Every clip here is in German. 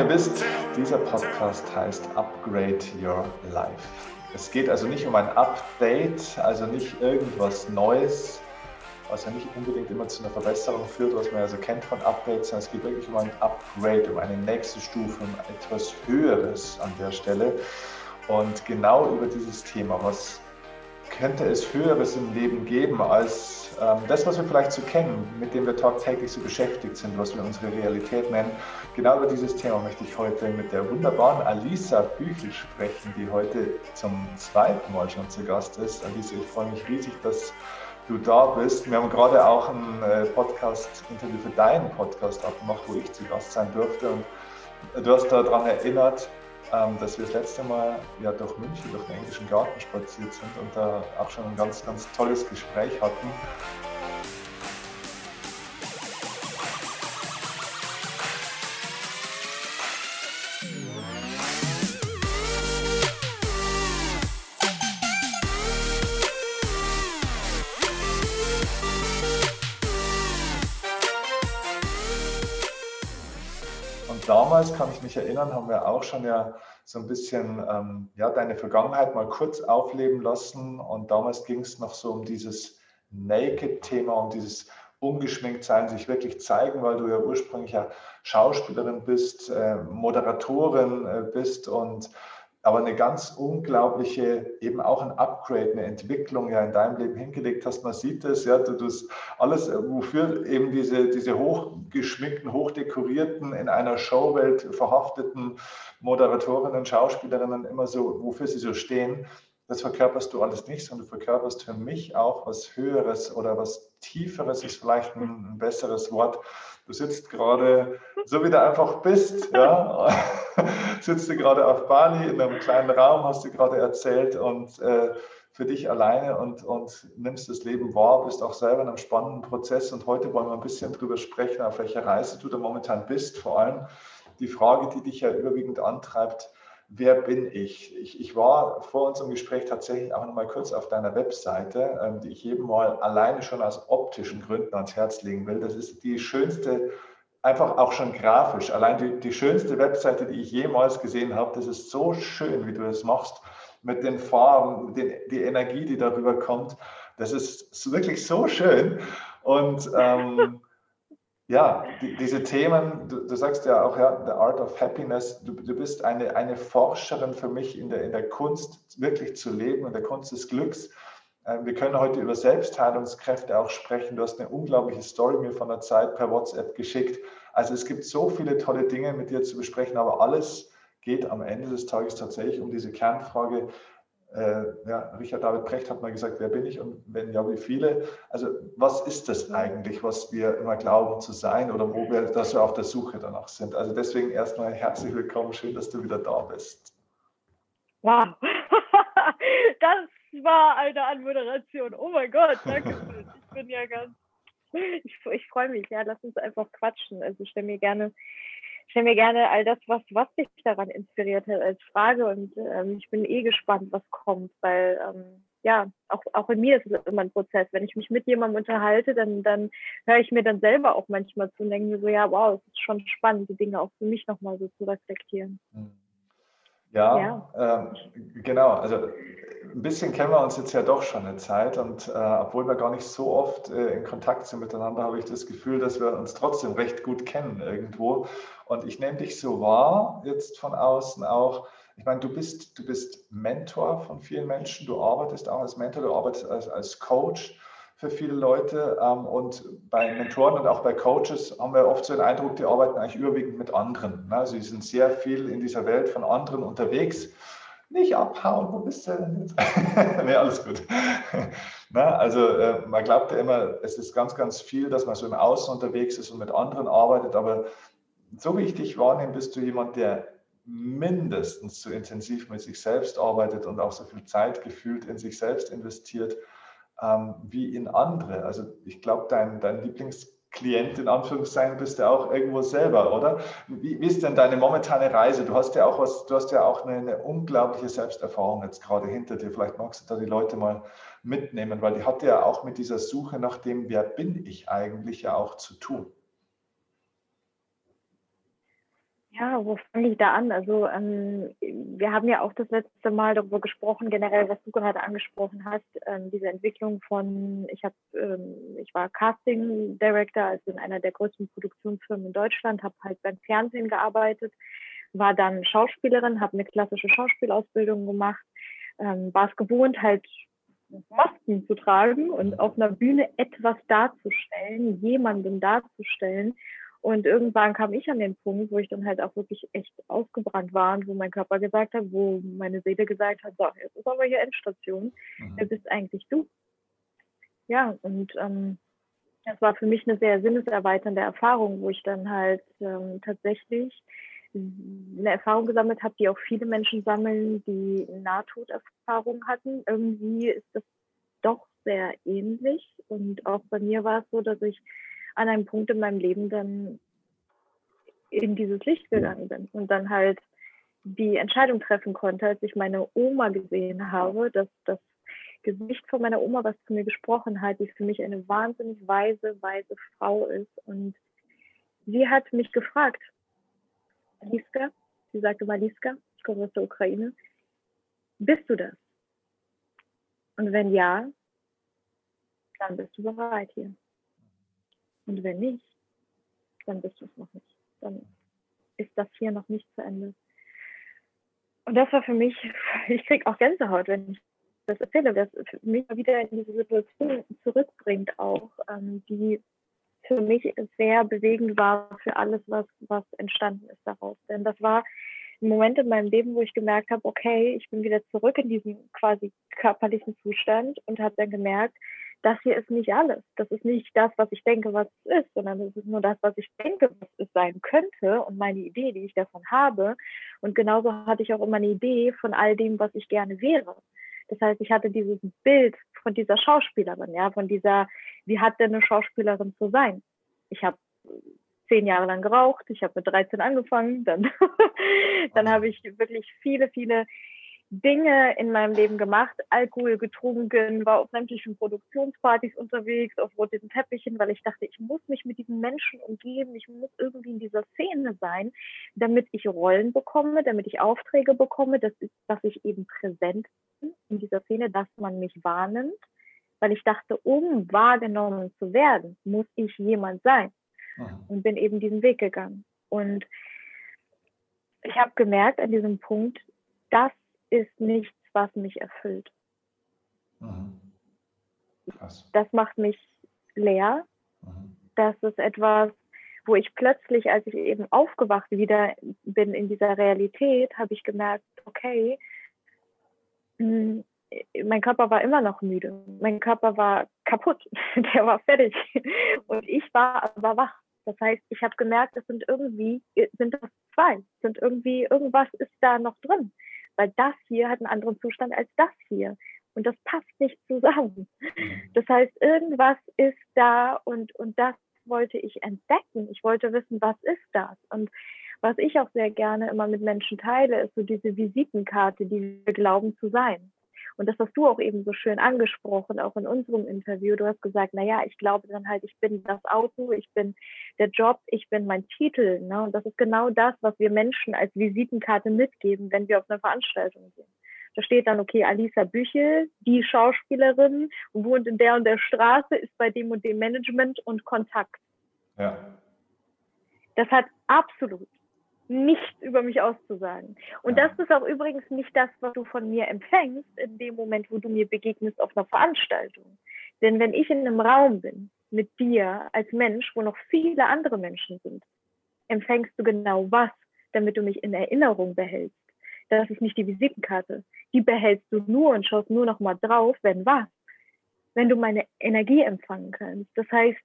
ihr wisst, dieser Podcast heißt Upgrade Your Life. Es geht also nicht um ein Update, also nicht irgendwas Neues, was ja nicht unbedingt immer zu einer Verbesserung führt, was man ja so kennt von Updates, sondern es geht wirklich um ein Upgrade, um eine nächste Stufe, um etwas Höheres an der Stelle. Und genau über dieses Thema, was könnte es Höheres im Leben geben als ähm, das, was wir vielleicht so kennen, mit dem wir tagtäglich so beschäftigt sind, was wir unsere Realität nennen. Genau über dieses Thema möchte ich heute mit der wunderbaren Alisa Büchel sprechen, die heute zum zweiten Mal schon zu Gast ist. Alisa, ich freue mich riesig, dass du da bist. Wir haben gerade auch ein äh, Podcast-Interview für deinen Podcast abgemacht, wo ich zu Gast sein durfte. Und du hast daran erinnert, ähm, dass wir das letzte Mal ja durch München, durch den englischen Garten spaziert sind und da auch schon ein ganz, ganz tolles Gespräch hatten. Damals, kann ich mich erinnern, haben wir auch schon ja so ein bisschen ähm, ja, deine Vergangenheit mal kurz aufleben lassen. Und damals ging es noch so um dieses Naked-Thema, um dieses ungeschminkt sein, sich wirklich zeigen, weil du ja ursprünglich ja Schauspielerin bist, äh, Moderatorin äh, bist und aber eine ganz unglaubliche, eben auch ein Upgrade, eine Entwicklung ja in deinem Leben hingelegt hast. Man sieht es, ja, du das alles, wofür eben diese, diese hochgeschminkten, hochdekorierten, in einer Showwelt verhafteten Moderatorinnen, Schauspielerinnen immer so, wofür sie so stehen, das verkörperst du alles nicht, sondern du verkörperst für mich auch was Höheres oder was Tieferes, ist vielleicht ein, ein besseres Wort. Du sitzt gerade, so wie du einfach bist, ja, sitzt du gerade auf Bali in einem kleinen Raum, hast du gerade erzählt und äh, für dich alleine und, und nimmst das Leben wahr, bist auch selber in einem spannenden Prozess. Und heute wollen wir ein bisschen darüber sprechen, auf welcher Reise du da momentan bist. Vor allem die Frage, die dich ja überwiegend antreibt, wer bin ich? ich? Ich war vor unserem Gespräch tatsächlich auch noch mal kurz auf deiner Webseite, ähm, die ich jedem mal alleine schon aus optischen Gründen ans Herz legen will. Das ist die schönste, einfach auch schon grafisch, allein die, die schönste Webseite, die ich jemals gesehen habe. Das ist so schön, wie du das machst, mit den Farben, den, die Energie, die darüber kommt. Das ist wirklich so schön. Und ähm, ja, die, diese Themen, du, du, sagst ja auch, ja, The Art of Happiness, du, du bist eine, eine Forscherin für mich in der, in der Kunst, wirklich zu leben, in der Kunst des Glücks. Ähm, wir können heute über Selbstheilungskräfte auch sprechen. Du hast eine unglaubliche Story mir von der Zeit per WhatsApp geschickt. Also es gibt so viele tolle Dinge mit dir zu besprechen, aber alles geht am Ende des Tages tatsächlich um diese Kernfrage, äh, ja, Richard David Precht hat mal gesagt, wer bin ich und wenn ja, wie viele? Also was ist das eigentlich, was wir immer glauben zu sein oder wo wir, dass wir auf der Suche danach sind? Also deswegen erstmal herzlich willkommen, schön, dass du wieder da bist. Wow, das war eine Anmoderation. Oh mein Gott, danke. Ich bin ja ganz, ich, ich freue mich. Ja, lass uns einfach quatschen. Also stell mir gerne stell mir gerne all das, was, was dich daran inspiriert hat, als Frage. Und ähm, ich bin eh gespannt, was kommt, weil ähm, ja, auch, auch in mir ist es immer ein Prozess. Wenn ich mich mit jemandem unterhalte, dann, dann höre ich mir dann selber auch manchmal zu und denke mir so, ja, wow, es ist schon spannend, die Dinge auch für mich nochmal so zu reflektieren. Hm. Ja, ja. Äh, genau. Also ein bisschen kennen wir uns jetzt ja doch schon eine Zeit und äh, obwohl wir gar nicht so oft äh, in Kontakt sind miteinander, habe ich das Gefühl, dass wir uns trotzdem recht gut kennen irgendwo. Und ich nehme dich so wahr, jetzt von außen auch. Ich meine, du bist, du bist Mentor von vielen Menschen, du arbeitest auch als Mentor, du arbeitest als, als Coach für viele Leute. Ähm, und bei Mentoren und auch bei Coaches haben wir oft so den Eindruck, die arbeiten eigentlich überwiegend mit anderen. Ne? Also sie sind sehr viel in dieser Welt von anderen unterwegs nicht abhauen, wo bist du denn jetzt? nee, alles gut. Na, also äh, man glaubt ja immer, es ist ganz, ganz viel, dass man so im Außen unterwegs ist und mit anderen arbeitet, aber so wie ich dich wahrnehme, bist du jemand, der mindestens so intensiv mit sich selbst arbeitet und auch so viel Zeit gefühlt in sich selbst investiert ähm, wie in andere. Also ich glaube, dein, dein Lieblings Klient in Anführungszeichen bist du auch irgendwo selber, oder? Wie, wie, ist denn deine momentane Reise? Du hast ja auch was, du hast ja auch eine, eine, unglaubliche Selbsterfahrung jetzt gerade hinter dir. Vielleicht magst du da die Leute mal mitnehmen, weil die hat ja auch mit dieser Suche nach dem, wer bin ich eigentlich ja auch zu tun. Ja, wo fange ich da an? Also ähm, wir haben ja auch das letzte Mal darüber gesprochen, generell, was du gerade angesprochen hast, ähm, diese Entwicklung von, ich habe, ähm, ich war Casting Director, also in einer der größten Produktionsfirmen in Deutschland, habe halt beim Fernsehen gearbeitet, war dann Schauspielerin, habe eine klassische Schauspielausbildung gemacht, ähm, war es gewohnt, halt Masken zu tragen und auf einer Bühne etwas darzustellen, jemanden darzustellen und irgendwann kam ich an den Punkt, wo ich dann halt auch wirklich echt ausgebrannt war und wo mein Körper gesagt hat, wo meine Seele gesagt hat, so, jetzt ist aber hier Endstation, mhm. wer bist eigentlich du? Ja, und ähm, das war für mich eine sehr sinneserweiternde Erfahrung, wo ich dann halt ähm, tatsächlich eine Erfahrung gesammelt habe, die auch viele Menschen sammeln, die Nahtoderfahrungen hatten. Irgendwie ist das doch sehr ähnlich. Und auch bei mir war es so, dass ich an einem Punkt in meinem Leben dann in dieses Licht gegangen bin und dann halt die Entscheidung treffen konnte, als ich meine Oma gesehen habe, dass das Gesicht von meiner Oma, was zu mir gesprochen hat, die für mich eine wahnsinnig weise, weise Frau ist. Und sie hat mich gefragt, Aliska, sie sagte mal ich komme aus der Ukraine, bist du das? Und wenn ja, dann bist du bereit hier. Und wenn nicht, dann bist du es noch nicht. Dann ist das hier noch nicht zu Ende. Und das war für mich, ich kriege auch Gänsehaut, wenn ich das erzähle, das mich wieder in diese Situation zurückbringt auch, ähm, die für mich sehr bewegend war für alles, was, was entstanden ist daraus. Denn das war ein Moment in meinem Leben, wo ich gemerkt habe, okay, ich bin wieder zurück in diesen quasi körperlichen Zustand und habe dann gemerkt, das hier ist nicht alles. Das ist nicht das, was ich denke, was es ist, sondern es ist nur das, was ich denke, was es sein könnte und meine Idee, die ich davon habe. Und genauso hatte ich auch immer eine Idee von all dem, was ich gerne wäre. Das heißt, ich hatte dieses Bild von dieser Schauspielerin, ja, von dieser, wie hat denn eine Schauspielerin zu sein? Ich habe zehn Jahre lang geraucht, ich habe mit 13 angefangen, dann, dann habe ich wirklich viele, viele Dinge in meinem Leben gemacht, Alkohol getrunken, war auf sämtlichen Produktionspartys unterwegs, auf roten Teppichen, weil ich dachte, ich muss mich mit diesen Menschen umgeben, ich muss irgendwie in dieser Szene sein, damit ich Rollen bekomme, damit ich Aufträge bekomme, das ist, dass ich eben präsent bin in dieser Szene, dass man mich wahrnimmt, weil ich dachte, um wahrgenommen zu werden, muss ich jemand sein. Mhm. und bin eben diesen Weg gegangen. Und ich habe gemerkt an diesem Punkt, dass ist nichts, was mich erfüllt. Mhm. Das macht mich leer. Mhm. Das ist etwas, wo ich plötzlich, als ich eben aufgewacht wieder bin in dieser Realität, habe ich gemerkt, okay, hm, mein Körper war immer noch müde. Mein Körper war kaputt. Der war fertig. Und ich war aber wach. Das heißt, ich habe gemerkt, es sind irgendwie, sind das zwei, sind irgendwie, irgendwas ist da noch drin weil das hier hat einen anderen Zustand als das hier. Und das passt nicht zusammen. Mhm. Das heißt, irgendwas ist da und, und das wollte ich entdecken. Ich wollte wissen, was ist das? Und was ich auch sehr gerne immer mit Menschen teile, ist so diese Visitenkarte, die wir glauben zu sein. Und das hast du auch eben so schön angesprochen, auch in unserem Interview. Du hast gesagt, naja, ich glaube dann halt, ich bin das Auto, ich bin der Job, ich bin mein Titel. Ne? Und das ist genau das, was wir Menschen als Visitenkarte mitgeben, wenn wir auf eine Veranstaltung gehen. Da steht dann, okay, Alisa Büchel, die Schauspielerin, wohnt in der und der Straße, ist bei dem und dem Management und Kontakt. Ja. Das hat absolut nichts über mich auszusagen. Und ja. das ist auch übrigens nicht das, was du von mir empfängst in dem Moment, wo du mir begegnest auf einer Veranstaltung. Denn wenn ich in einem Raum bin mit dir als Mensch, wo noch viele andere Menschen sind, empfängst du genau was, damit du mich in Erinnerung behältst. Das ist nicht die Visitenkarte. Die behältst du nur und schaust nur noch mal drauf, wenn was. Wenn du meine Energie empfangen kannst. Das heißt,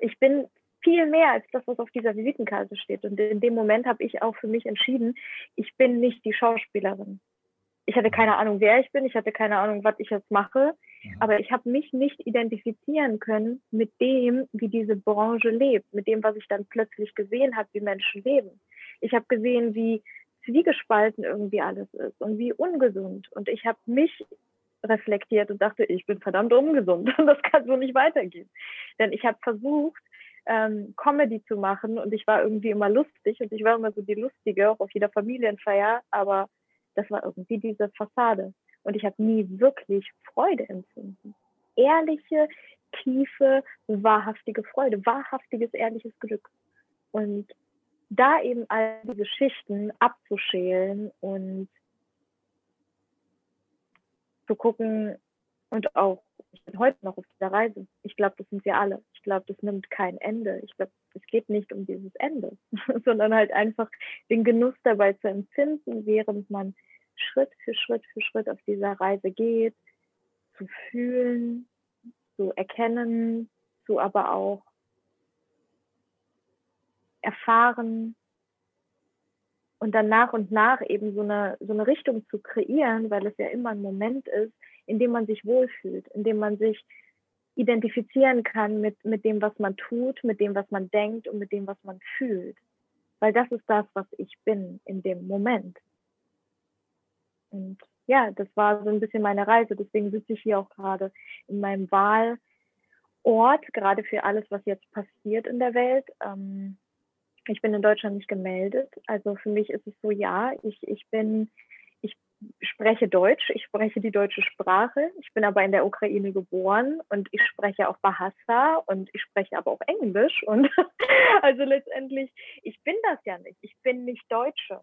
ich bin viel mehr als das, was auf dieser Visitenkarte steht. Und in dem Moment habe ich auch für mich entschieden, ich bin nicht die Schauspielerin. Ich hatte keine Ahnung, wer ich bin, ich hatte keine Ahnung, was ich jetzt mache, mhm. aber ich habe mich nicht identifizieren können mit dem, wie diese Branche lebt, mit dem, was ich dann plötzlich gesehen habe, wie Menschen leben. Ich habe gesehen, wie zwiegespalten irgendwie alles ist und wie ungesund. Und ich habe mich reflektiert und dachte, ich bin verdammt ungesund und das kann so nicht weitergehen. Denn ich habe versucht, ähm, Comedy zu machen und ich war irgendwie immer lustig und ich war immer so die Lustige, auch auf jeder Familienfeier, aber das war irgendwie diese Fassade und ich habe nie wirklich Freude empfunden. Ehrliche, tiefe, wahrhaftige Freude, wahrhaftiges, ehrliches Glück. Und da eben all die Geschichten abzuschälen und zu gucken und auch, ich bin heute noch auf dieser Reise. Ich glaube, das sind wir alle. Ich glaube, das nimmt kein Ende. Ich glaube, es geht nicht um dieses Ende, sondern halt einfach den Genuss dabei zu empfinden, während man Schritt für Schritt für Schritt auf dieser Reise geht, zu fühlen, zu erkennen, zu aber auch erfahren und dann nach und nach eben so eine, so eine Richtung zu kreieren, weil es ja immer ein Moment ist, in dem man sich wohlfühlt, in dem man sich identifizieren kann mit, mit dem, was man tut, mit dem, was man denkt und mit dem, was man fühlt. Weil das ist das, was ich bin in dem Moment. Und ja, das war so ein bisschen meine Reise. Deswegen sitze ich hier auch gerade in meinem Wahlort, gerade für alles, was jetzt passiert in der Welt. Ähm, ich bin in Deutschland nicht gemeldet. Also für mich ist es so, ja, ich, ich bin, spreche Deutsch, ich spreche die deutsche Sprache. Ich bin aber in der Ukraine geboren und ich spreche auch Bahasa und ich spreche aber auch Englisch. Und also letztendlich, ich bin das ja nicht. Ich bin nicht Deutsche.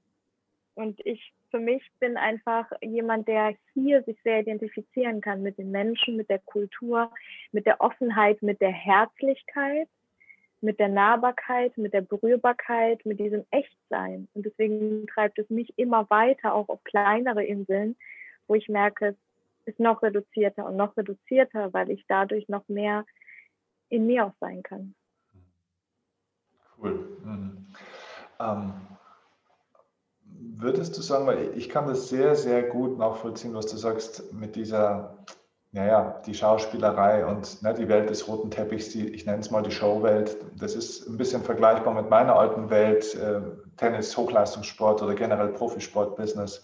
Und ich für mich bin einfach jemand, der hier sich sehr identifizieren kann mit den Menschen, mit der Kultur, mit der Offenheit, mit der Herzlichkeit mit der Nahbarkeit, mit der Berührbarkeit, mit diesem Echtsein. Und deswegen treibt es mich immer weiter, auch auf kleinere Inseln, wo ich merke, es ist noch reduzierter und noch reduzierter, weil ich dadurch noch mehr in mir auch sein kann. Cool. Mhm. Ähm, würdest du sagen, weil ich kann das sehr, sehr gut nachvollziehen, was du sagst mit dieser naja, die Schauspielerei und ne, die Welt des roten Teppichs, die, ich nenne es mal die Showwelt, das ist ein bisschen vergleichbar mit meiner alten Welt, äh, Tennis, Hochleistungssport oder generell Profisport-Business.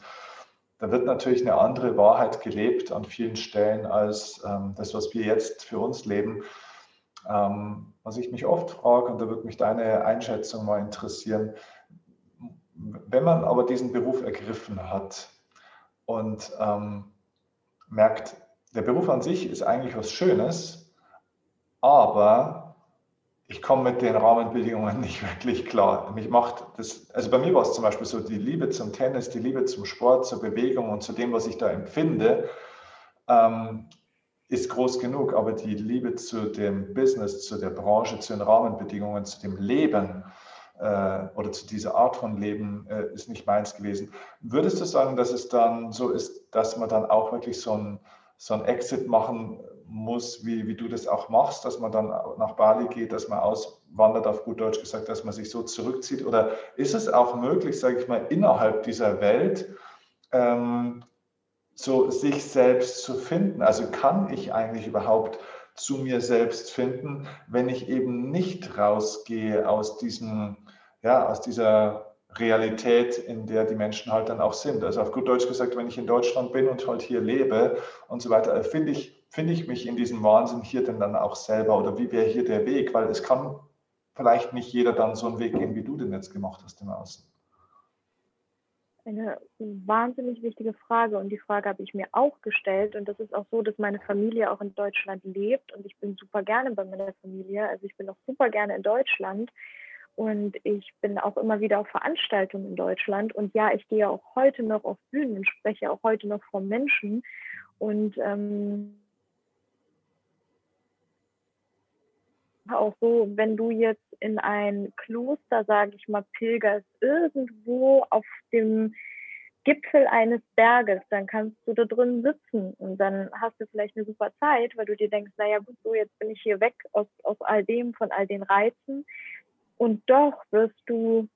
Da wird natürlich eine andere Wahrheit gelebt an vielen Stellen als ähm, das, was wir jetzt für uns leben. Ähm, was ich mich oft frage, und da würde mich deine Einschätzung mal interessieren, wenn man aber diesen Beruf ergriffen hat und ähm, merkt, der Beruf an sich ist eigentlich was Schönes, aber ich komme mit den Rahmenbedingungen nicht wirklich klar. Mich macht das, also bei mir war es zum Beispiel so, die Liebe zum Tennis, die Liebe zum Sport, zur Bewegung und zu dem, was ich da empfinde, ähm, ist groß genug, aber die Liebe zu dem Business, zu der Branche, zu den Rahmenbedingungen, zu dem Leben äh, oder zu dieser Art von Leben äh, ist nicht meins gewesen. Würdest du sagen, dass es dann so ist, dass man dann auch wirklich so ein so ein Exit machen muss, wie, wie du das auch machst, dass man dann nach Bali geht, dass man auswandert, auf gut Deutsch gesagt, dass man sich so zurückzieht? Oder ist es auch möglich, sage ich mal, innerhalb dieser Welt ähm, so sich selbst zu finden? Also kann ich eigentlich überhaupt zu mir selbst finden, wenn ich eben nicht rausgehe aus diesem, ja, aus dieser Realität, in der die Menschen halt dann auch sind. Also auf gut Deutsch gesagt, wenn ich in Deutschland bin und halt hier lebe und so weiter, finde ich, finde ich mich in diesem Wahnsinn hier denn dann auch selber oder wie wäre hier der Weg? Weil es kann vielleicht nicht jeder dann so einen Weg gehen, wie du den jetzt gemacht hast im Außen. Eine wahnsinnig wichtige Frage und die Frage habe ich mir auch gestellt und das ist auch so, dass meine Familie auch in Deutschland lebt und ich bin super gerne bei meiner Familie, also ich bin auch super gerne in Deutschland und ich bin auch immer wieder auf Veranstaltungen in Deutschland. Und ja, ich gehe auch heute noch auf Bühnen und spreche auch heute noch vor Menschen. Und ähm, auch so, wenn du jetzt in ein Kloster, sage ich mal, pilgerst, irgendwo auf dem Gipfel eines Berges, dann kannst du da drin sitzen und dann hast du vielleicht eine super Zeit, weil du dir denkst, naja gut, so jetzt bin ich hier weg aus, aus all dem, von all den Reizen. Und doch wirst du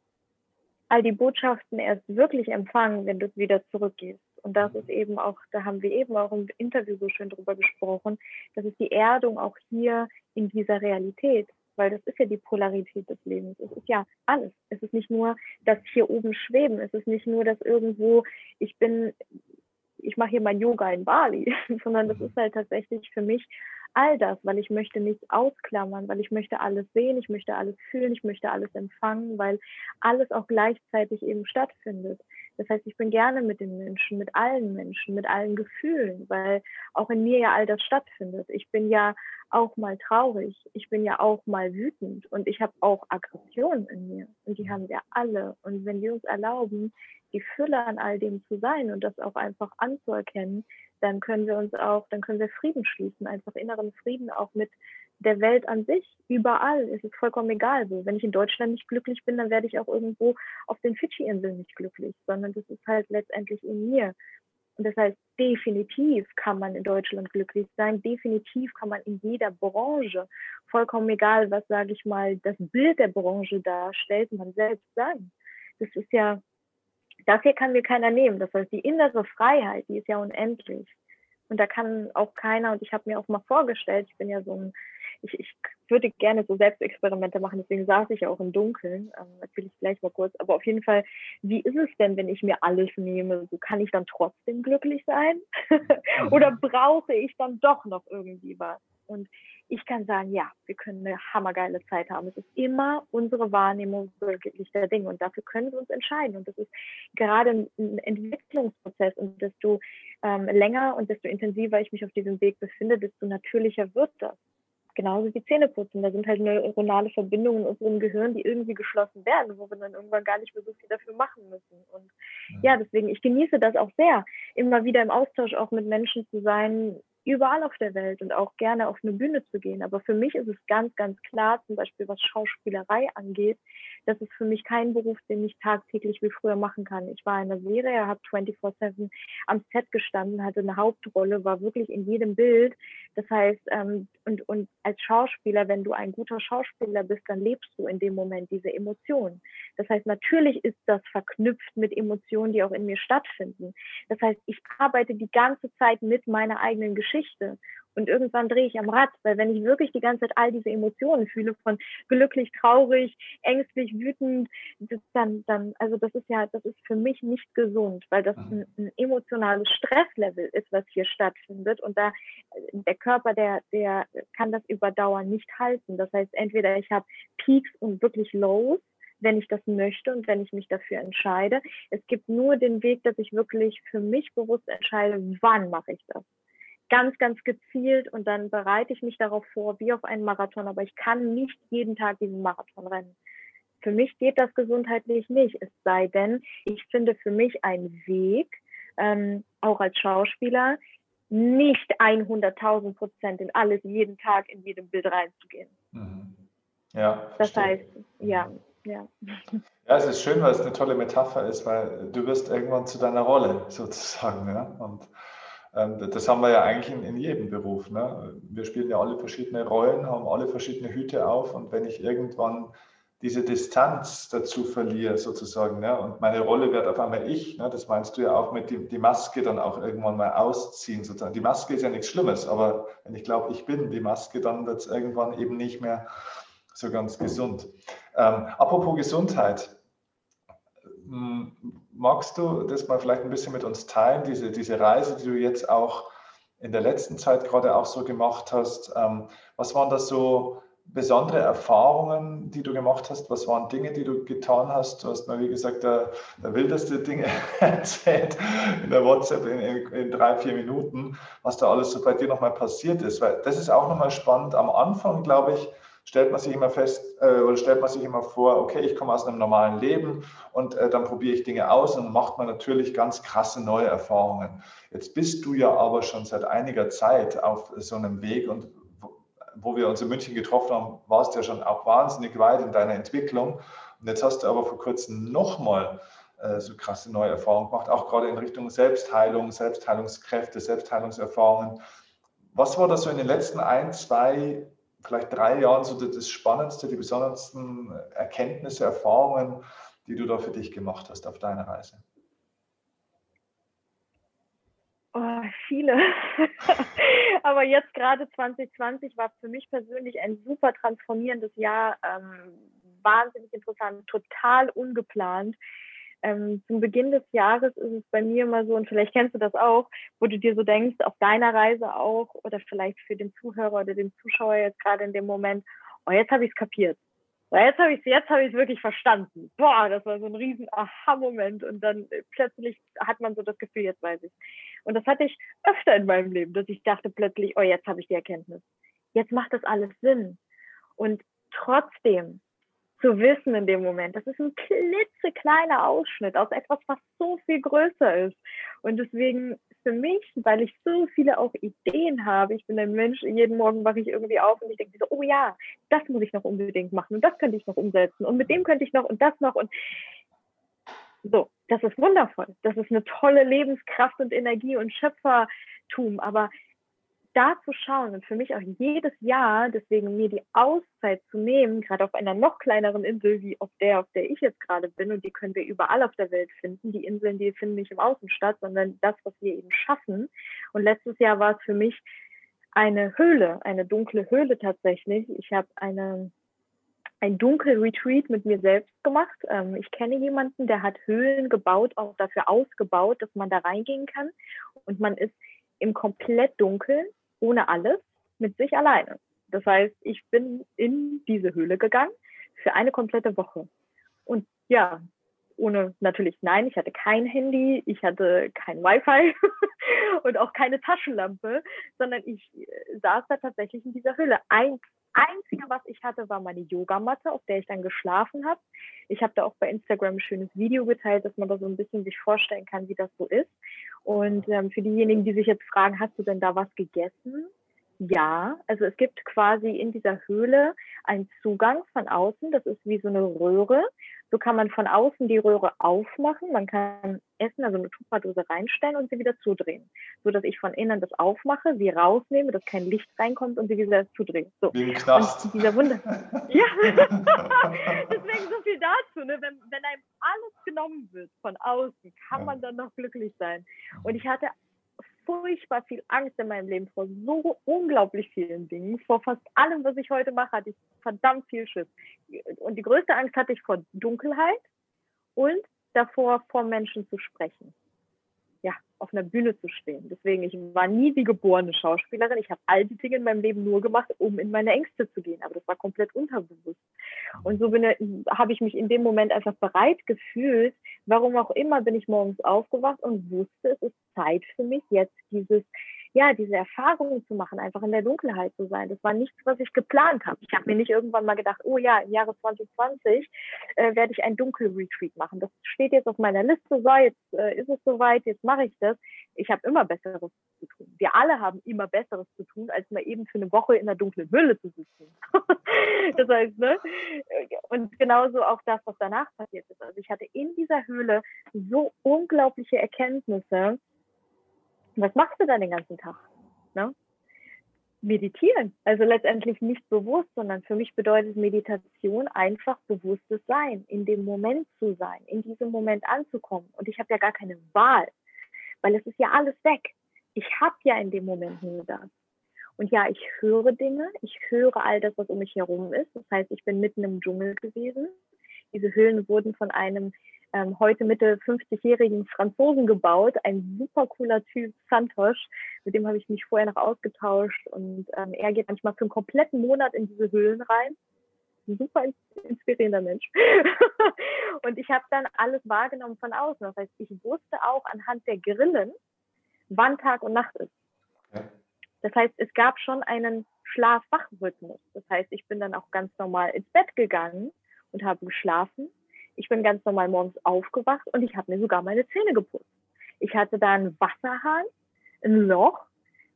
all die Botschaften erst wirklich empfangen, wenn du wieder zurückgehst. Und das ist eben auch, da haben wir eben auch im Interview so schön drüber gesprochen, das ist die Erdung auch hier in dieser Realität, weil das ist ja die Polarität des Lebens. Es ist ja alles. Es ist nicht nur das hier oben schweben, es ist nicht nur das irgendwo, ich bin, ich mache hier mein Yoga in Bali, sondern das ist halt tatsächlich für mich All das, weil ich möchte nichts ausklammern, weil ich möchte alles sehen, ich möchte alles fühlen, ich möchte alles empfangen, weil alles auch gleichzeitig eben stattfindet. Das heißt, ich bin gerne mit den Menschen, mit allen Menschen, mit allen Gefühlen, weil auch in mir ja all das stattfindet. Ich bin ja auch mal traurig, ich bin ja auch mal wütend und ich habe auch Aggressionen in mir und die haben wir alle. Und wenn wir uns erlauben, die Fülle an all dem zu sein und das auch einfach anzuerkennen, dann können wir uns auch, dann können wir Frieden schließen, einfach inneren Frieden auch mit der Welt an sich, überall. Es ist vollkommen egal wo. Wenn ich in Deutschland nicht glücklich bin, dann werde ich auch irgendwo auf den Fidschi-Inseln nicht glücklich, sondern das ist halt letztendlich in mir. Und das heißt, definitiv kann man in Deutschland glücklich sein, definitiv kann man in jeder Branche, vollkommen egal, was, sage ich mal, das Bild der Branche darstellt, man selbst sein. Das ist ja, das hier kann mir keiner nehmen. Das heißt, die innere Freiheit, die ist ja unendlich. Und da kann auch keiner, und ich habe mir auch mal vorgestellt, ich bin ja so ein ich, ich würde gerne so Selbstexperimente machen, deswegen saß ich ja auch im Dunkeln. Ähm, erzähle ich gleich mal kurz. Aber auf jeden Fall, wie ist es denn, wenn ich mir alles nehme? So kann ich dann trotzdem glücklich sein? Oder brauche ich dann doch noch irgendwie was? Und ich kann sagen, ja, wir können eine hammergeile Zeit haben. Es ist immer unsere Wahrnehmung wirklich der Dinge und dafür können wir uns entscheiden. Und das ist gerade ein Entwicklungsprozess und desto ähm, länger und desto intensiver ich mich auf diesem Weg befinde, desto natürlicher wird das genauso wie Zähneputzen. Da sind halt neuronale Verbindungen in unserem Gehirn, die irgendwie geschlossen werden, wo wir dann irgendwann gar nicht mehr so viel dafür machen müssen. Und ja, deswegen, ich genieße das auch sehr, immer wieder im Austausch auch mit Menschen zu sein, überall auf der Welt und auch gerne auf eine Bühne zu gehen. Aber für mich ist es ganz, ganz klar, zum Beispiel was Schauspielerei angeht, das ist für mich kein Beruf, den ich tagtäglich wie früher machen kann. Ich war in der Serie, habe 24-7 am Set gestanden, hatte eine Hauptrolle, war wirklich in jedem Bild. Das heißt, ähm, und, und als Schauspieler, wenn du ein guter Schauspieler bist, dann lebst du in dem Moment diese Emotionen. Das heißt, natürlich ist das verknüpft mit Emotionen, die auch in mir stattfinden. Das heißt, ich arbeite die ganze Zeit mit meiner eigenen Geschichte. Und irgendwann drehe ich am Rad, weil wenn ich wirklich die ganze Zeit all diese Emotionen fühle, von glücklich, traurig, ängstlich, wütend, dann, dann, also das ist ja, das ist für mich nicht gesund, weil das mhm. ein, ein emotionales Stresslevel ist, was hier stattfindet. Und da der Körper, der, der kann das über Dauer nicht halten. Das heißt, entweder ich habe Peaks und wirklich Lows, wenn ich das möchte und wenn ich mich dafür entscheide. Es gibt nur den Weg, dass ich wirklich für mich bewusst entscheide, wann mache ich das ganz, ganz gezielt und dann bereite ich mich darauf vor, wie auf einen Marathon, aber ich kann nicht jeden Tag diesen Marathon rennen. Für mich geht das gesundheitlich nicht, es sei denn, ich finde für mich einen Weg, ähm, auch als Schauspieler, nicht 100.000 Prozent in alles, jeden Tag in jedem Bild reinzugehen. Mhm. Ja. Das verstehe. heißt, ja, ja. Ja, es ist schön, weil es eine tolle Metapher ist, weil du wirst irgendwann zu deiner Rolle sozusagen. Ja? Und das haben wir ja eigentlich in, in jedem Beruf. Ne? Wir spielen ja alle verschiedene Rollen, haben alle verschiedene Hüte auf und wenn ich irgendwann diese Distanz dazu verliere, sozusagen, ne? und meine Rolle wird auf einmal ich, ne? das meinst du ja auch mit die, die Maske dann auch irgendwann mal ausziehen, sozusagen. Die Maske ist ja nichts Schlimmes, aber wenn ich glaube, ich bin die Maske, dann wird es irgendwann eben nicht mehr so ganz gesund. Ähm, apropos Gesundheit, magst du das mal vielleicht ein bisschen mit uns teilen, diese, diese Reise, die du jetzt auch in der letzten Zeit gerade auch so gemacht hast? Ähm, was waren das so besondere Erfahrungen, die du gemacht hast? Was waren Dinge, die du getan hast? Du hast mal, wie gesagt, der, der wildeste Dinge erzählt in der WhatsApp in, in, in, drei, vier Minuten, was da alles so bei dir nochmal passiert ist. Weil das ist auch nochmal spannend. Am Anfang, glaube ich, stellt man sich immer fest äh, oder stellt man sich immer vor, okay, ich komme aus einem normalen Leben und äh, dann probiere ich Dinge aus und macht man natürlich ganz krasse neue Erfahrungen. Jetzt bist du ja aber schon seit einiger Zeit auf so einem Weg und wo wir uns in München getroffen haben, warst du ja schon auch wahnsinnig weit in deiner Entwicklung. Und jetzt hast du aber vor kurzem nochmal äh, so krasse neue Erfahrungen gemacht, auch gerade in Richtung Selbstheilung, Selbstheilungskräfte, Selbstheilungserfahrungen. Was war das so in den letzten ein, zwei vielleicht drei Jahren so das Spannendste, die besondersten Erkenntnisse, Erfahrungen, die du da für dich gemacht hast auf deiner Reise? Oh, viele. Aber jetzt gerade 2020 war für mich persönlich ein super transformierendes Jahr. Ähm, wahnsinnig interessant, total ungeplant. Ähm, zum Beginn des Jahres ist es bei mir immer so, und vielleicht kennst du das auch, wo du dir so denkst, auf deiner Reise auch, oder vielleicht für den Zuhörer oder den Zuschauer jetzt gerade in dem Moment, oh, jetzt habe ich es kapiert. Ja, jetzt habe ich es jetzt hab wirklich verstanden. Boah, das war so ein riesen Aha-Moment. Und dann äh, plötzlich hat man so das Gefühl, jetzt weiß ich. Und das hatte ich öfter in meinem Leben, dass ich dachte plötzlich, oh, jetzt habe ich die Erkenntnis. Jetzt macht das alles Sinn. Und trotzdem zu wissen in dem Moment, das ist ein klitzekleiner Ausschnitt aus etwas, was so viel größer ist. Und deswegen für mich, weil ich so viele auch Ideen habe, ich bin ein Mensch, jeden Morgen wache ich irgendwie auf und ich denke so, oh ja, das muss ich noch unbedingt machen und das könnte ich noch umsetzen und mit dem könnte ich noch und das noch und so, das ist wundervoll. Das ist eine tolle Lebenskraft und Energie und Schöpfertum, aber da zu schauen und für mich auch jedes Jahr, deswegen mir die Auszeit zu nehmen, gerade auf einer noch kleineren Insel wie auf der, auf der ich jetzt gerade bin, und die können wir überall auf der Welt finden. Die Inseln, die finden nicht im Außen statt, sondern das, was wir eben schaffen. Und letztes Jahr war es für mich eine Höhle, eine dunkle Höhle tatsächlich. Ich habe eine ein Dunkel-Retreat mit mir selbst gemacht. Ähm, ich kenne jemanden, der hat Höhlen gebaut, auch dafür ausgebaut, dass man da reingehen kann. Und man ist im komplett Dunkeln ohne alles mit sich alleine. Das heißt, ich bin in diese Höhle gegangen für eine komplette Woche. Und ja, ohne natürlich nein, ich hatte kein Handy, ich hatte kein Wi-Fi und auch keine Taschenlampe, sondern ich äh, saß da tatsächlich in dieser Höhle. Ein Einzige, was ich hatte, war meine Yogamatte, auf der ich dann geschlafen habe. Ich habe da auch bei Instagram ein schönes Video geteilt, dass man da so ein bisschen sich vorstellen kann, wie das so ist. Und ähm, für diejenigen, die sich jetzt fragen, hast du denn da was gegessen? Ja, also es gibt quasi in dieser Höhle einen Zugang von außen. Das ist wie so eine Röhre. So kann man von außen die Röhre aufmachen. Man kann Essen, also eine Tupperdose reinstellen und sie wieder zudrehen. So dass ich von innen das aufmache, sie rausnehme, dass kein Licht reinkommt und sie wieder zudrehen. So. Wie Knast. Und dieser Wunder. ja. Deswegen so viel dazu. Ne? Wenn, wenn einem alles genommen wird von außen, kann man dann noch glücklich sein. Und ich hatte furchtbar viel Angst in meinem Leben vor so unglaublich vielen Dingen. Vor fast allem, was ich heute mache, hatte ich verdammt viel Schiss. Und die größte Angst hatte ich vor Dunkelheit und davor, vor Menschen zu sprechen ja, auf einer Bühne zu stehen. Deswegen, ich war nie die geborene Schauspielerin. Ich habe all die Dinge in meinem Leben nur gemacht, um in meine Ängste zu gehen. Aber das war komplett unterbewusst. Und so habe ich mich in dem Moment einfach bereit gefühlt. Warum auch immer bin ich morgens aufgewacht und wusste, es ist Zeit für mich, jetzt dieses ja, diese Erfahrungen zu machen, einfach in der Dunkelheit zu sein. Das war nichts, was ich geplant habe. Ich habe mir nicht irgendwann mal gedacht, oh ja, im Jahre 2020 äh, werde ich ein Dunkelretreat machen. Das steht jetzt auf meiner Liste. So, jetzt äh, ist es soweit, jetzt mache ich das. Ich habe immer Besseres zu tun. Wir alle haben immer Besseres zu tun, als mal eben für eine Woche in der dunklen Höhle zu sitzen. das heißt, ne? Und genauso auch das, was danach passiert ist. Also ich hatte in dieser Höhle so unglaubliche Erkenntnisse, was machst du dann den ganzen Tag? Ne? Meditieren. Also letztendlich nicht bewusst, sondern für mich bedeutet Meditation einfach bewusstes Sein, in dem Moment zu sein, in diesem Moment anzukommen. Und ich habe ja gar keine Wahl, weil es ist ja alles weg. Ich habe ja in dem Moment nur das. Und ja, ich höre Dinge, ich höre all das, was um mich herum ist. Das heißt, ich bin mitten im Dschungel gewesen. Diese Höhlen wurden von einem ähm, heute Mitte 50-jährigen Franzosen gebaut. Ein super cooler Typ, Santosh. Mit dem habe ich mich vorher noch ausgetauscht. Und ähm, er geht manchmal für einen kompletten Monat in diese Höhlen rein. Ein super inspirierender Mensch. und ich habe dann alles wahrgenommen von außen. Das heißt, ich wusste auch anhand der Grillen, wann Tag und Nacht ist. Das heißt, es gab schon einen Schlaf-Wach-Rhythmus. Das heißt, ich bin dann auch ganz normal ins Bett gegangen und habe geschlafen ich bin ganz normal morgens aufgewacht und ich habe mir sogar meine Zähne geputzt. Ich hatte da einen Wasserhahn, ein Loch,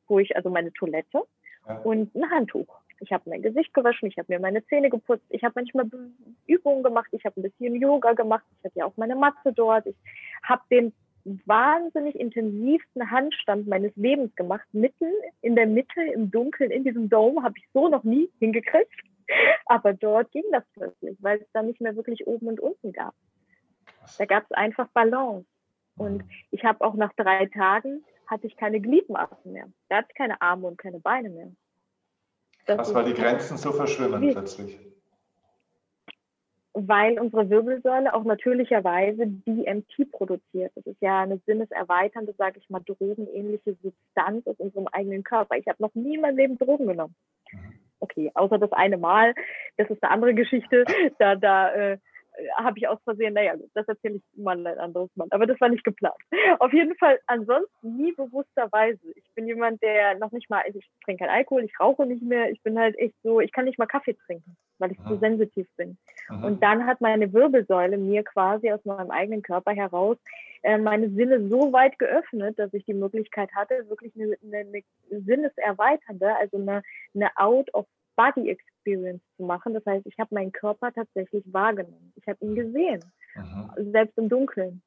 wo ich, also meine Toilette ja. und ein Handtuch. Ich habe mein Gesicht gewaschen, ich habe mir meine Zähne geputzt, ich habe manchmal Übungen gemacht, ich habe ein bisschen Yoga gemacht, ich hatte ja auch meine Matze dort. Ich habe den wahnsinnig intensivsten Handstand meines Lebens gemacht, mitten in der Mitte im Dunkeln in diesem Dome, habe ich so noch nie hingekriegt. Aber dort ging das plötzlich, weil es da nicht mehr wirklich oben und unten gab. Da gab es einfach Balance. Und mhm. ich habe auch nach drei Tagen hatte ich keine Gliedmaßen mehr. Da hatte ich keine Arme und keine Beine mehr. Das Was, weil die Grenzen so verschwimmen plötzlich. weil unsere Wirbelsäule auch natürlicherweise DMT produziert. Das ist ja eine sinneserweiternde, sage ich mal, drogenähnliche Substanz aus unserem eigenen Körper. Ich habe noch nie in meinem Leben Drogen genommen. Mhm. Okay, außer das eine Mal. Das ist eine andere Geschichte. Da, da äh, habe ich aus Versehen, naja, das erzähle ich mal ein anderes Mal, aber das war nicht geplant. Auf jeden Fall ansonsten nie bewussterweise. Ich bin jemand, der noch nicht mal, ich trinke keinen Alkohol, ich rauche nicht mehr, ich bin halt echt so, ich kann nicht mal Kaffee trinken, weil ich zu mhm. sensitiv bin. Mhm. Und dann hat meine Wirbelsäule mir quasi aus meinem eigenen Körper heraus äh, meine Sinne so weit geöffnet, dass ich die Möglichkeit hatte, wirklich eine, eine, eine sinneserweiternde, also eine, eine Out of Body Experience zu machen. Das heißt, ich habe meinen Körper tatsächlich wahrgenommen. Ich habe ihn gesehen, mhm. selbst im Dunkeln.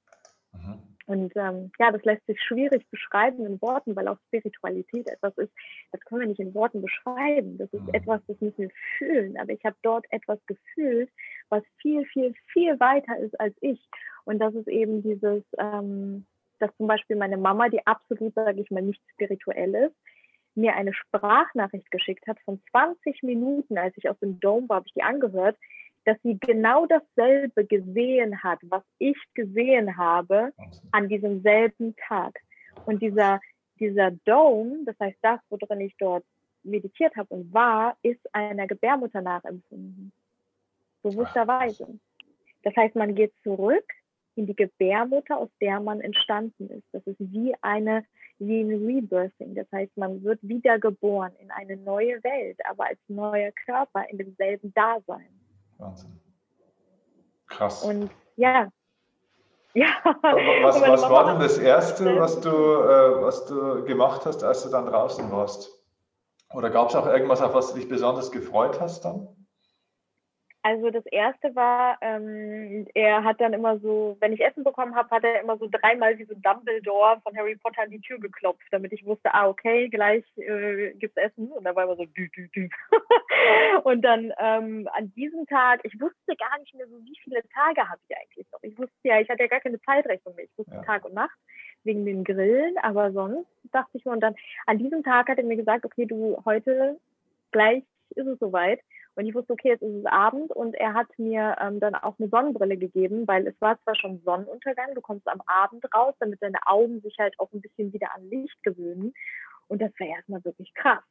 Mhm. Und ähm, ja, das lässt sich schwierig beschreiben in Worten, weil auch Spiritualität etwas ist, das können wir nicht in Worten beschreiben. Das ist mhm. etwas, das müssen wir fühlen. Aber ich habe dort etwas gefühlt, was viel, viel, viel weiter ist als ich. Und das ist eben dieses, ähm, dass zum Beispiel meine Mama, die absolut, sage ich mal, nicht spirituell ist, mir eine Sprachnachricht geschickt hat von 20 Minuten, als ich aus dem Dome war, habe ich die angehört, dass sie genau dasselbe gesehen hat, was ich gesehen habe an diesem selben Tag. Und dieser, dieser Dome, das heißt das, worin ich dort meditiert habe und war, ist einer Gebärmutter nachempfunden. Bewussterweise. Das heißt, man geht zurück in die Gebärmutter, aus der man entstanden ist. Das ist wie eine wie ein Rebirthing. Das heißt, man wird wiedergeboren in eine neue Welt, aber als neuer Körper in demselben Dasein. Wahnsinn. Krass. Und ja. Ja. Was, was war denn das Erste, was du, äh, was du gemacht hast, als du dann draußen warst? Oder gab es auch irgendwas, auf was du dich besonders gefreut hast dann? Also das erste war, ähm, er hat dann immer so, wenn ich Essen bekommen habe, hat er immer so dreimal wie so Dumbledore von Harry Potter an die Tür geklopft, damit ich wusste, ah, okay, gleich äh, gibt's Essen. Und da war immer so dü, dü, dü. und dann ähm, an diesem Tag, ich wusste gar nicht mehr so, wie viele Tage habe ich eigentlich noch. Ich wusste ja, ich hatte ja gar keine Zeitrechnung mehr. Ich wusste ja. Tag und Nacht wegen den Grillen, aber sonst dachte ich mir, und dann an diesem Tag hat er mir gesagt, okay, du heute gleich ist es soweit. Und ich wusste, okay, jetzt ist es Abend und er hat mir ähm, dann auch eine Sonnenbrille gegeben, weil es war zwar schon Sonnenuntergang, du kommst am Abend raus, damit deine Augen sich halt auch ein bisschen wieder an Licht gewöhnen. Und das war erstmal wirklich krass.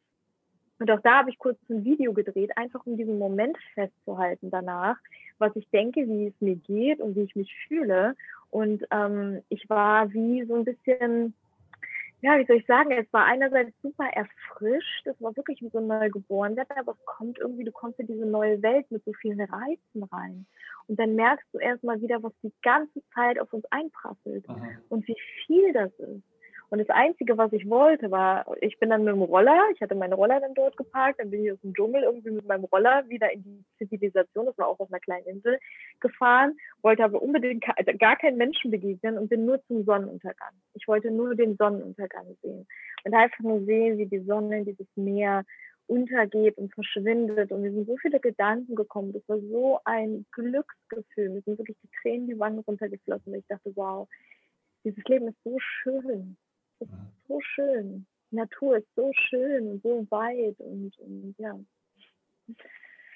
Und auch da habe ich kurz ein Video gedreht, einfach um diesen Moment festzuhalten danach, was ich denke, wie es mir geht und wie ich mich fühle. Und ähm, ich war wie so ein bisschen ja, wie soll ich sagen, es war einerseits super erfrischt, es war wirklich wie so neu geboren werden, aber es kommt irgendwie, du kommst in diese neue Welt mit so vielen Reizen rein. Und dann merkst du erstmal wieder, was die ganze Zeit auf uns einprasselt Aha. und wie viel das ist. Und das Einzige, was ich wollte, war, ich bin dann mit dem Roller, ich hatte meine Roller dann dort geparkt, dann bin ich aus dem Dschungel irgendwie mit meinem Roller wieder in die Zivilisation, das war auch auf einer kleinen Insel, gefahren, wollte aber unbedingt also gar keinen Menschen begegnen und bin nur zum Sonnenuntergang. Ich wollte nur den Sonnenuntergang sehen und einfach nur sehen, wie die Sonne, dieses Meer untergeht und verschwindet. Und mir sind so viele Gedanken gekommen. Das war so ein Glücksgefühl. Mir sind wirklich die Tränen die Wangen runtergeflossen. Und ich dachte, wow, dieses Leben ist so schön. Es ist so schön. Die Natur ist so schön und so weit und, und ja.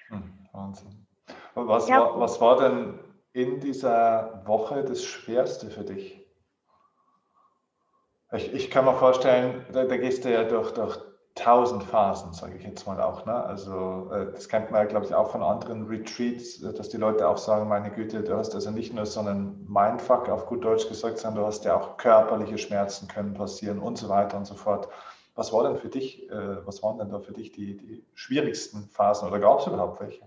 Hm, Wahnsinn. Was, ja. war, was war denn in dieser Woche das Schwerste für dich? Ich, ich kann mir vorstellen, da, da gehst du ja durch, durch tausend Phasen, sage ich jetzt mal auch. Ne? Also äh, das kennt man ja, glaube ich, auch von anderen Retreats, äh, dass die Leute auch sagen, meine Güte, du hast also nicht nur so einen Mindfuck, auf gut Deutsch gesagt, sondern du hast ja auch körperliche Schmerzen können passieren und so weiter und so fort. Was war denn für dich, äh, was waren denn da für dich die, die schwierigsten Phasen oder gab es überhaupt welche?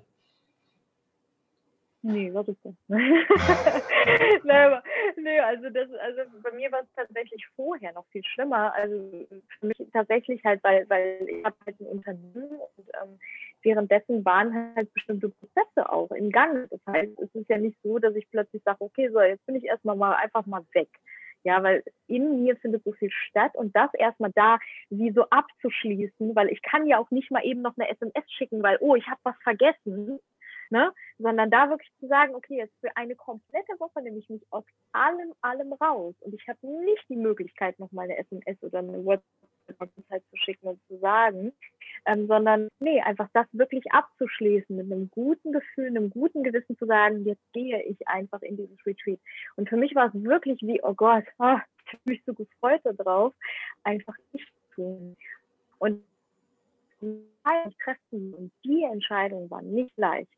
Nee, was ist das? nee, aber, nee, also das, also bei mir war es tatsächlich vorher noch viel schlimmer. Also für mich tatsächlich halt, weil, weil ich habe halt ein Unternehmen und ähm, währenddessen waren halt bestimmte Prozesse auch im Gang. Das heißt, es ist ja nicht so, dass ich plötzlich sage, okay, so jetzt bin ich erstmal mal einfach mal weg. Ja, weil in mir findet so viel statt und das erstmal da wie so abzuschließen, weil ich kann ja auch nicht mal eben noch eine SMS schicken, weil, oh, ich habe was vergessen ne? Sondern da wirklich zu sagen, okay, jetzt für eine komplette Woche nehme ich mich aus allem, allem raus. Und ich habe nicht die Möglichkeit, noch mal eine SMS oder eine WhatsApp zu schicken und zu sagen, ähm, sondern nee, einfach das wirklich abzuschließen mit einem guten Gefühl, einem guten Gewissen zu sagen, jetzt gehe ich einfach in dieses Retreat. Und für mich war es wirklich wie, oh Gott, oh, ich habe mich so gefreut darauf, einfach nicht zu tun. Und die Entscheidung war nicht leicht.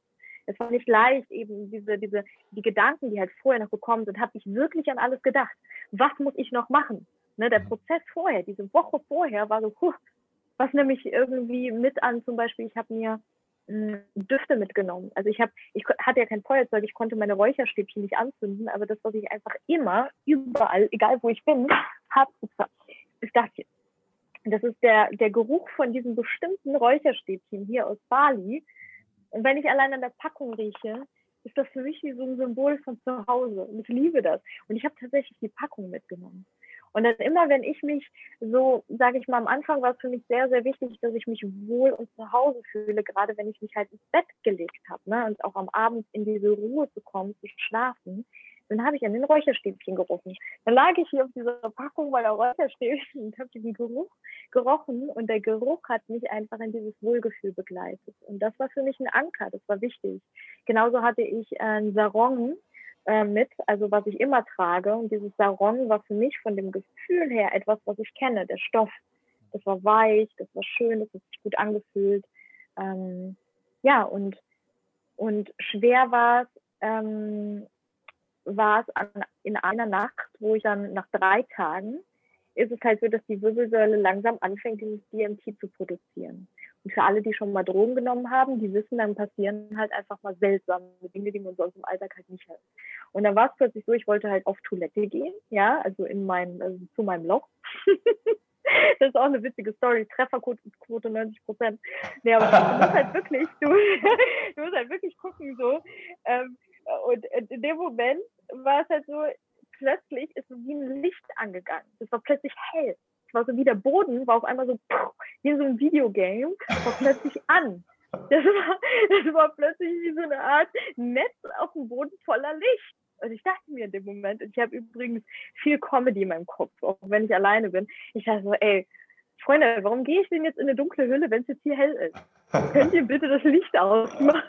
Es war nicht leicht, eben diese, diese, die Gedanken, die halt vorher noch gekommen sind, habe ich wirklich an alles gedacht. Was muss ich noch machen? Ne, der mhm. Prozess vorher, diese Woche vorher war so, puh, was nämlich irgendwie mit an, zum Beispiel, ich habe mir mh, hm, Düfte mitgenommen. Also ich habe, ich hatte ja kein Feuerzeug, ich konnte meine Räucherstäbchen nicht anzünden, aber das, was ich einfach immer, überall, egal wo ich bin, habe, ist das hier. Das ist der, der Geruch von diesem bestimmten Räucherstäbchen hier aus Bali. Und wenn ich allein an der Packung rieche, ist das für mich wie so ein Symbol von zu Hause. Und ich liebe das. Und ich habe tatsächlich die Packung mitgenommen. Und dann immer, wenn ich mich so, sage ich mal, am Anfang war es für mich sehr, sehr wichtig, dass ich mich wohl und zu Hause fühle, gerade wenn ich mich halt ins Bett gelegt habe ne? und auch am Abend in diese Ruhe zu kommen, zu schlafen, dann habe ich an den Räucherstäbchen gerochen. Dann lag ich hier auf dieser Packung meiner Räucherstäbchen und habe diesen Geruch gerochen und der Geruch hat mich einfach in dieses Wohlgefühl begleitet. Und das war für mich ein Anker, das war wichtig. Genauso hatte ich einen Sarong, äh, mit, also was ich immer trage. Und dieses Sarong war für mich von dem Gefühl her etwas, was ich kenne, der Stoff. Das war weich, das war schön, das hat sich gut angefühlt. Ähm, ja, und, und schwer war es, ähm, war es an, in einer Nacht, wo ich dann nach drei Tagen, ist es halt so, dass die Wirbelsäule langsam anfängt, dieses DMT zu produzieren. Und für alle, die schon mal Drogen genommen haben, die wissen, dann passieren halt einfach mal seltsame Dinge, die man sonst im Alltag halt nicht hat. Und dann war es plötzlich so, ich wollte halt auf Toilette gehen, ja, also in mein, also zu meinem Loch. das ist auch eine witzige Story. Trefferquote 90 Prozent. Nee, aber du musst halt wirklich, du, du musst halt wirklich gucken, so. Ähm, und in dem Moment war es halt so, plötzlich ist so wie ein Licht angegangen. Es war plötzlich hell war so wie der Boden, war auf einmal so wie in so einem Videogame, war plötzlich an. Das war, das war plötzlich wie so eine Art Netz auf dem Boden voller Licht. Und ich dachte mir in dem Moment, und ich habe übrigens viel Comedy in meinem Kopf, auch wenn ich alleine bin. Ich dachte so, ey, Freunde, warum gehe ich denn jetzt in eine dunkle Hülle, wenn es jetzt hier hell ist? Könnt ihr bitte das Licht ausmachen?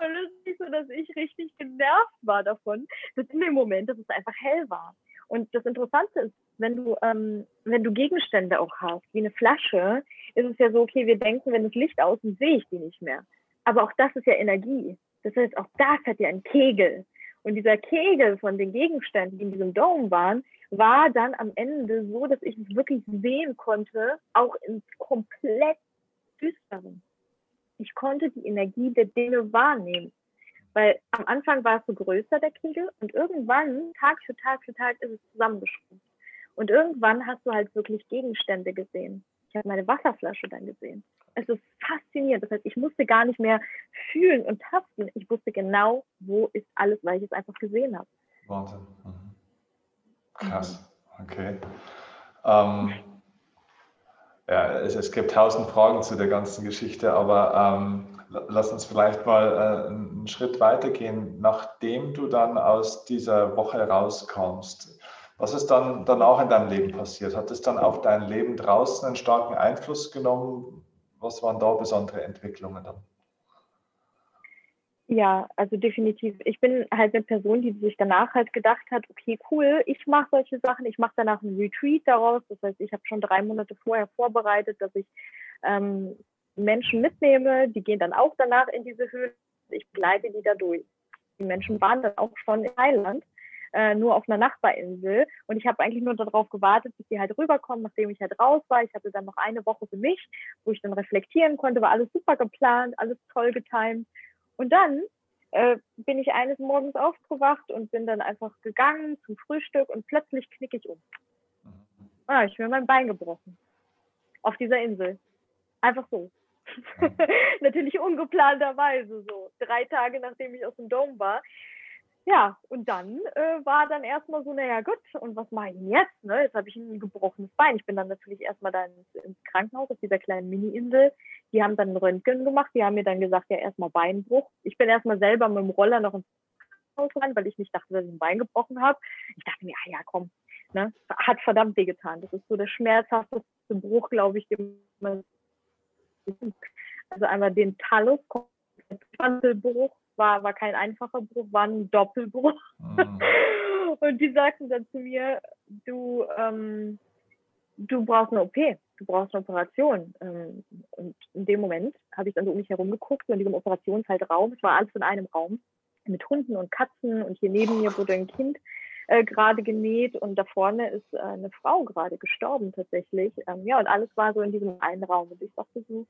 Und es ist nicht so, dass ich richtig genervt war davon, dass in dem Moment, dass es einfach hell war. Und das Interessante ist, wenn du, ähm, wenn du Gegenstände auch hast, wie eine Flasche, ist es ja so, okay, wir denken, wenn das Licht aus ist, sehe ich die nicht mehr. Aber auch das ist ja Energie. Das heißt, auch das hat ja einen Kegel. Und dieser Kegel von den Gegenständen, die in diesem Dome waren, war dann am Ende so, dass ich es wirklich sehen konnte, auch ins komplett Düsteren. Ich konnte die Energie der Dinge wahrnehmen. Weil am Anfang war es so größer, der Kegel, und irgendwann, Tag für Tag für Tag, ist es zusammengeschrumpft. Und irgendwann hast du halt wirklich Gegenstände gesehen. Ich habe meine Wasserflasche dann gesehen. Es ist faszinierend. Das heißt, ich musste gar nicht mehr fühlen und tasten. Ich wusste genau, wo ist alles, weil ich es einfach gesehen habe. Wahnsinn. Mhm. Krass. Okay. Ähm, ja, es, es, gibt tausend Fragen zu der ganzen Geschichte, aber ähm, lass uns vielleicht mal äh, einen Schritt weitergehen. Nachdem du dann aus dieser Woche rauskommst, was ist dann, dann auch in deinem Leben passiert? Hat es dann auf dein Leben draußen einen starken Einfluss genommen? Was waren da besondere Entwicklungen dann? Ja, also definitiv. Ich bin halt eine Person, die sich danach halt gedacht hat, okay, cool, ich mache solche Sachen, ich mache danach einen Retreat daraus. Das heißt, ich habe schon drei Monate vorher vorbereitet, dass ich ähm, Menschen mitnehme, die gehen dann auch danach in diese Höhle. Ich begleite die da durch. Die Menschen waren dann auch schon in Thailand, äh, nur auf einer Nachbarinsel. Und ich habe eigentlich nur darauf gewartet, bis die halt rüberkommen, nachdem ich halt raus war. Ich hatte dann noch eine Woche für mich, wo ich dann reflektieren konnte, war alles super geplant, alles toll getimt. Und dann äh, bin ich eines Morgens aufgewacht und bin dann einfach gegangen zum Frühstück und plötzlich knicke ich um. Ah, ich mir mein Bein gebrochen. Auf dieser Insel. Einfach so. Natürlich ungeplanterweise so. Drei Tage nachdem ich aus dem Dom war. Ja, und dann äh, war dann erstmal so, naja gut, und was mache ich denn jetzt? Ne? Jetzt habe ich ein gebrochenes Bein. Ich bin dann natürlich erstmal da ins, Krankenhaus auf dieser kleinen Mini-Insel. Die haben dann ein Röntgen gemacht, die haben mir dann gesagt, ja, erstmal Beinbruch. Ich bin erstmal selber mit dem Roller noch ins Krankenhaus rein, weil ich nicht dachte, dass ich ein Bein gebrochen habe. Ich dachte mir, ah ja, komm, Ne? Hat verdammt weh getan. Das ist so der schmerzhafteste Bruch, glaube ich, den man also einmal den Talus, Bruch, war, war kein einfacher Bruch, war ein Doppelbruch. Mhm. Und die sagten dann zu mir, du, ähm, du brauchst eine OP, du brauchst eine Operation. Ähm, und in dem Moment habe ich dann so um mich herum geguckt, so in diesem Operationsraum, es war alles in einem Raum, mit Hunden und Katzen und hier neben mir wurde ein Kind äh, gerade genäht und da vorne ist äh, eine Frau gerade gestorben tatsächlich. Ähm, ja, und alles war so in diesem einen Raum. Und ich dachte so,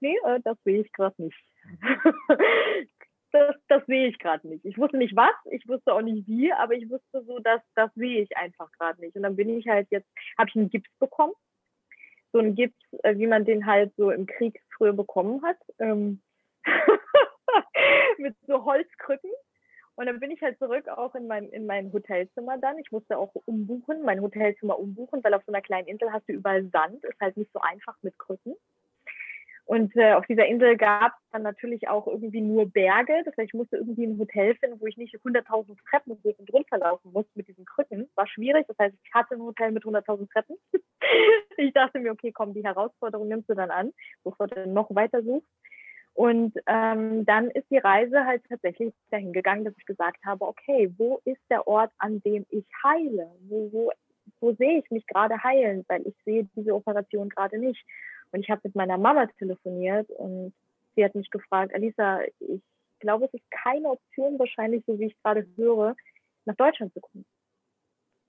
nee, äh, das sehe ich gerade nicht. das, das sehe ich gerade nicht. Ich wusste nicht was, ich wusste auch nicht wie, aber ich wusste so, dass das sehe ich einfach gerade nicht. Und dann bin ich halt jetzt, habe ich einen Gips bekommen. So einen Gips, äh, wie man den halt so im Krieg früher bekommen hat. Ähm mit so Holzkrücken. Und dann bin ich halt zurück auch in mein, in mein Hotelzimmer dann. Ich musste auch umbuchen, mein Hotelzimmer umbuchen, weil auf so einer kleinen Insel hast du überall Sand. Ist halt nicht so einfach mit Krücken. Und äh, auf dieser Insel gab es dann natürlich auch irgendwie nur Berge. Das heißt, ich musste irgendwie ein Hotel finden, wo ich nicht 100.000 Treppen hoch und runter laufen musste mit diesen Krücken. War schwierig. Das heißt, ich hatte ein Hotel mit 100.000 Treppen. ich dachte mir, okay, komm, die Herausforderung nimmst du dann an, bevor du noch weiter suchst. Und ähm, dann ist die Reise halt tatsächlich dahin gegangen, dass ich gesagt habe, okay, wo ist der Ort, an dem ich heile? Wo, wo, wo sehe ich mich gerade heilen? Weil ich sehe diese Operation gerade nicht. Und ich habe mit meiner Mama telefoniert und sie hat mich gefragt, Alisa, ich glaube, es ist keine Option wahrscheinlich, so wie ich gerade höre, nach Deutschland zu kommen.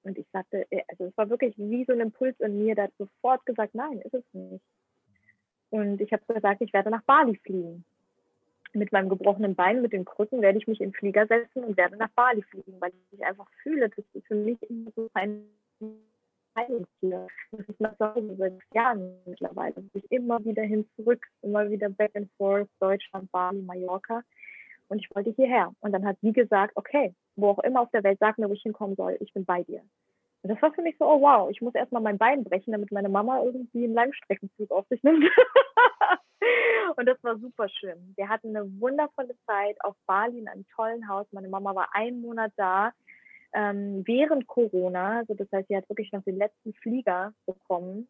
Und ich sagte, äh, also es war wirklich wie so ein Impuls in mir, der hat sofort gesagt, nein, ist es nicht. Und ich habe gesagt, ich werde nach Bali fliegen. Mit meinem gebrochenen Bein, mit den Krücken, werde ich mich in den Flieger setzen und werde nach Bali fliegen, weil ich einfach fühle, das ist für mich immer so ein Heilungsziel. Das ist nach seit Jahren mittlerweile. Ich immer wieder hin zurück, immer wieder back and forth, Deutschland, Bali, Mallorca. Und ich wollte hierher. Und dann hat sie gesagt, okay, wo auch immer auf der Welt, sag mir, wo ich hinkommen soll. Ich bin bei dir. Und das war für mich so, oh wow, ich muss erstmal mein Bein brechen, damit meine Mama irgendwie einen Langstreckenzug auf sich nimmt. und das war super schön. Wir hatten eine wundervolle Zeit auf Bali in einem tollen Haus. Meine Mama war einen Monat da ähm, während Corona. Also das heißt, sie hat wirklich noch den letzten Flieger bekommen.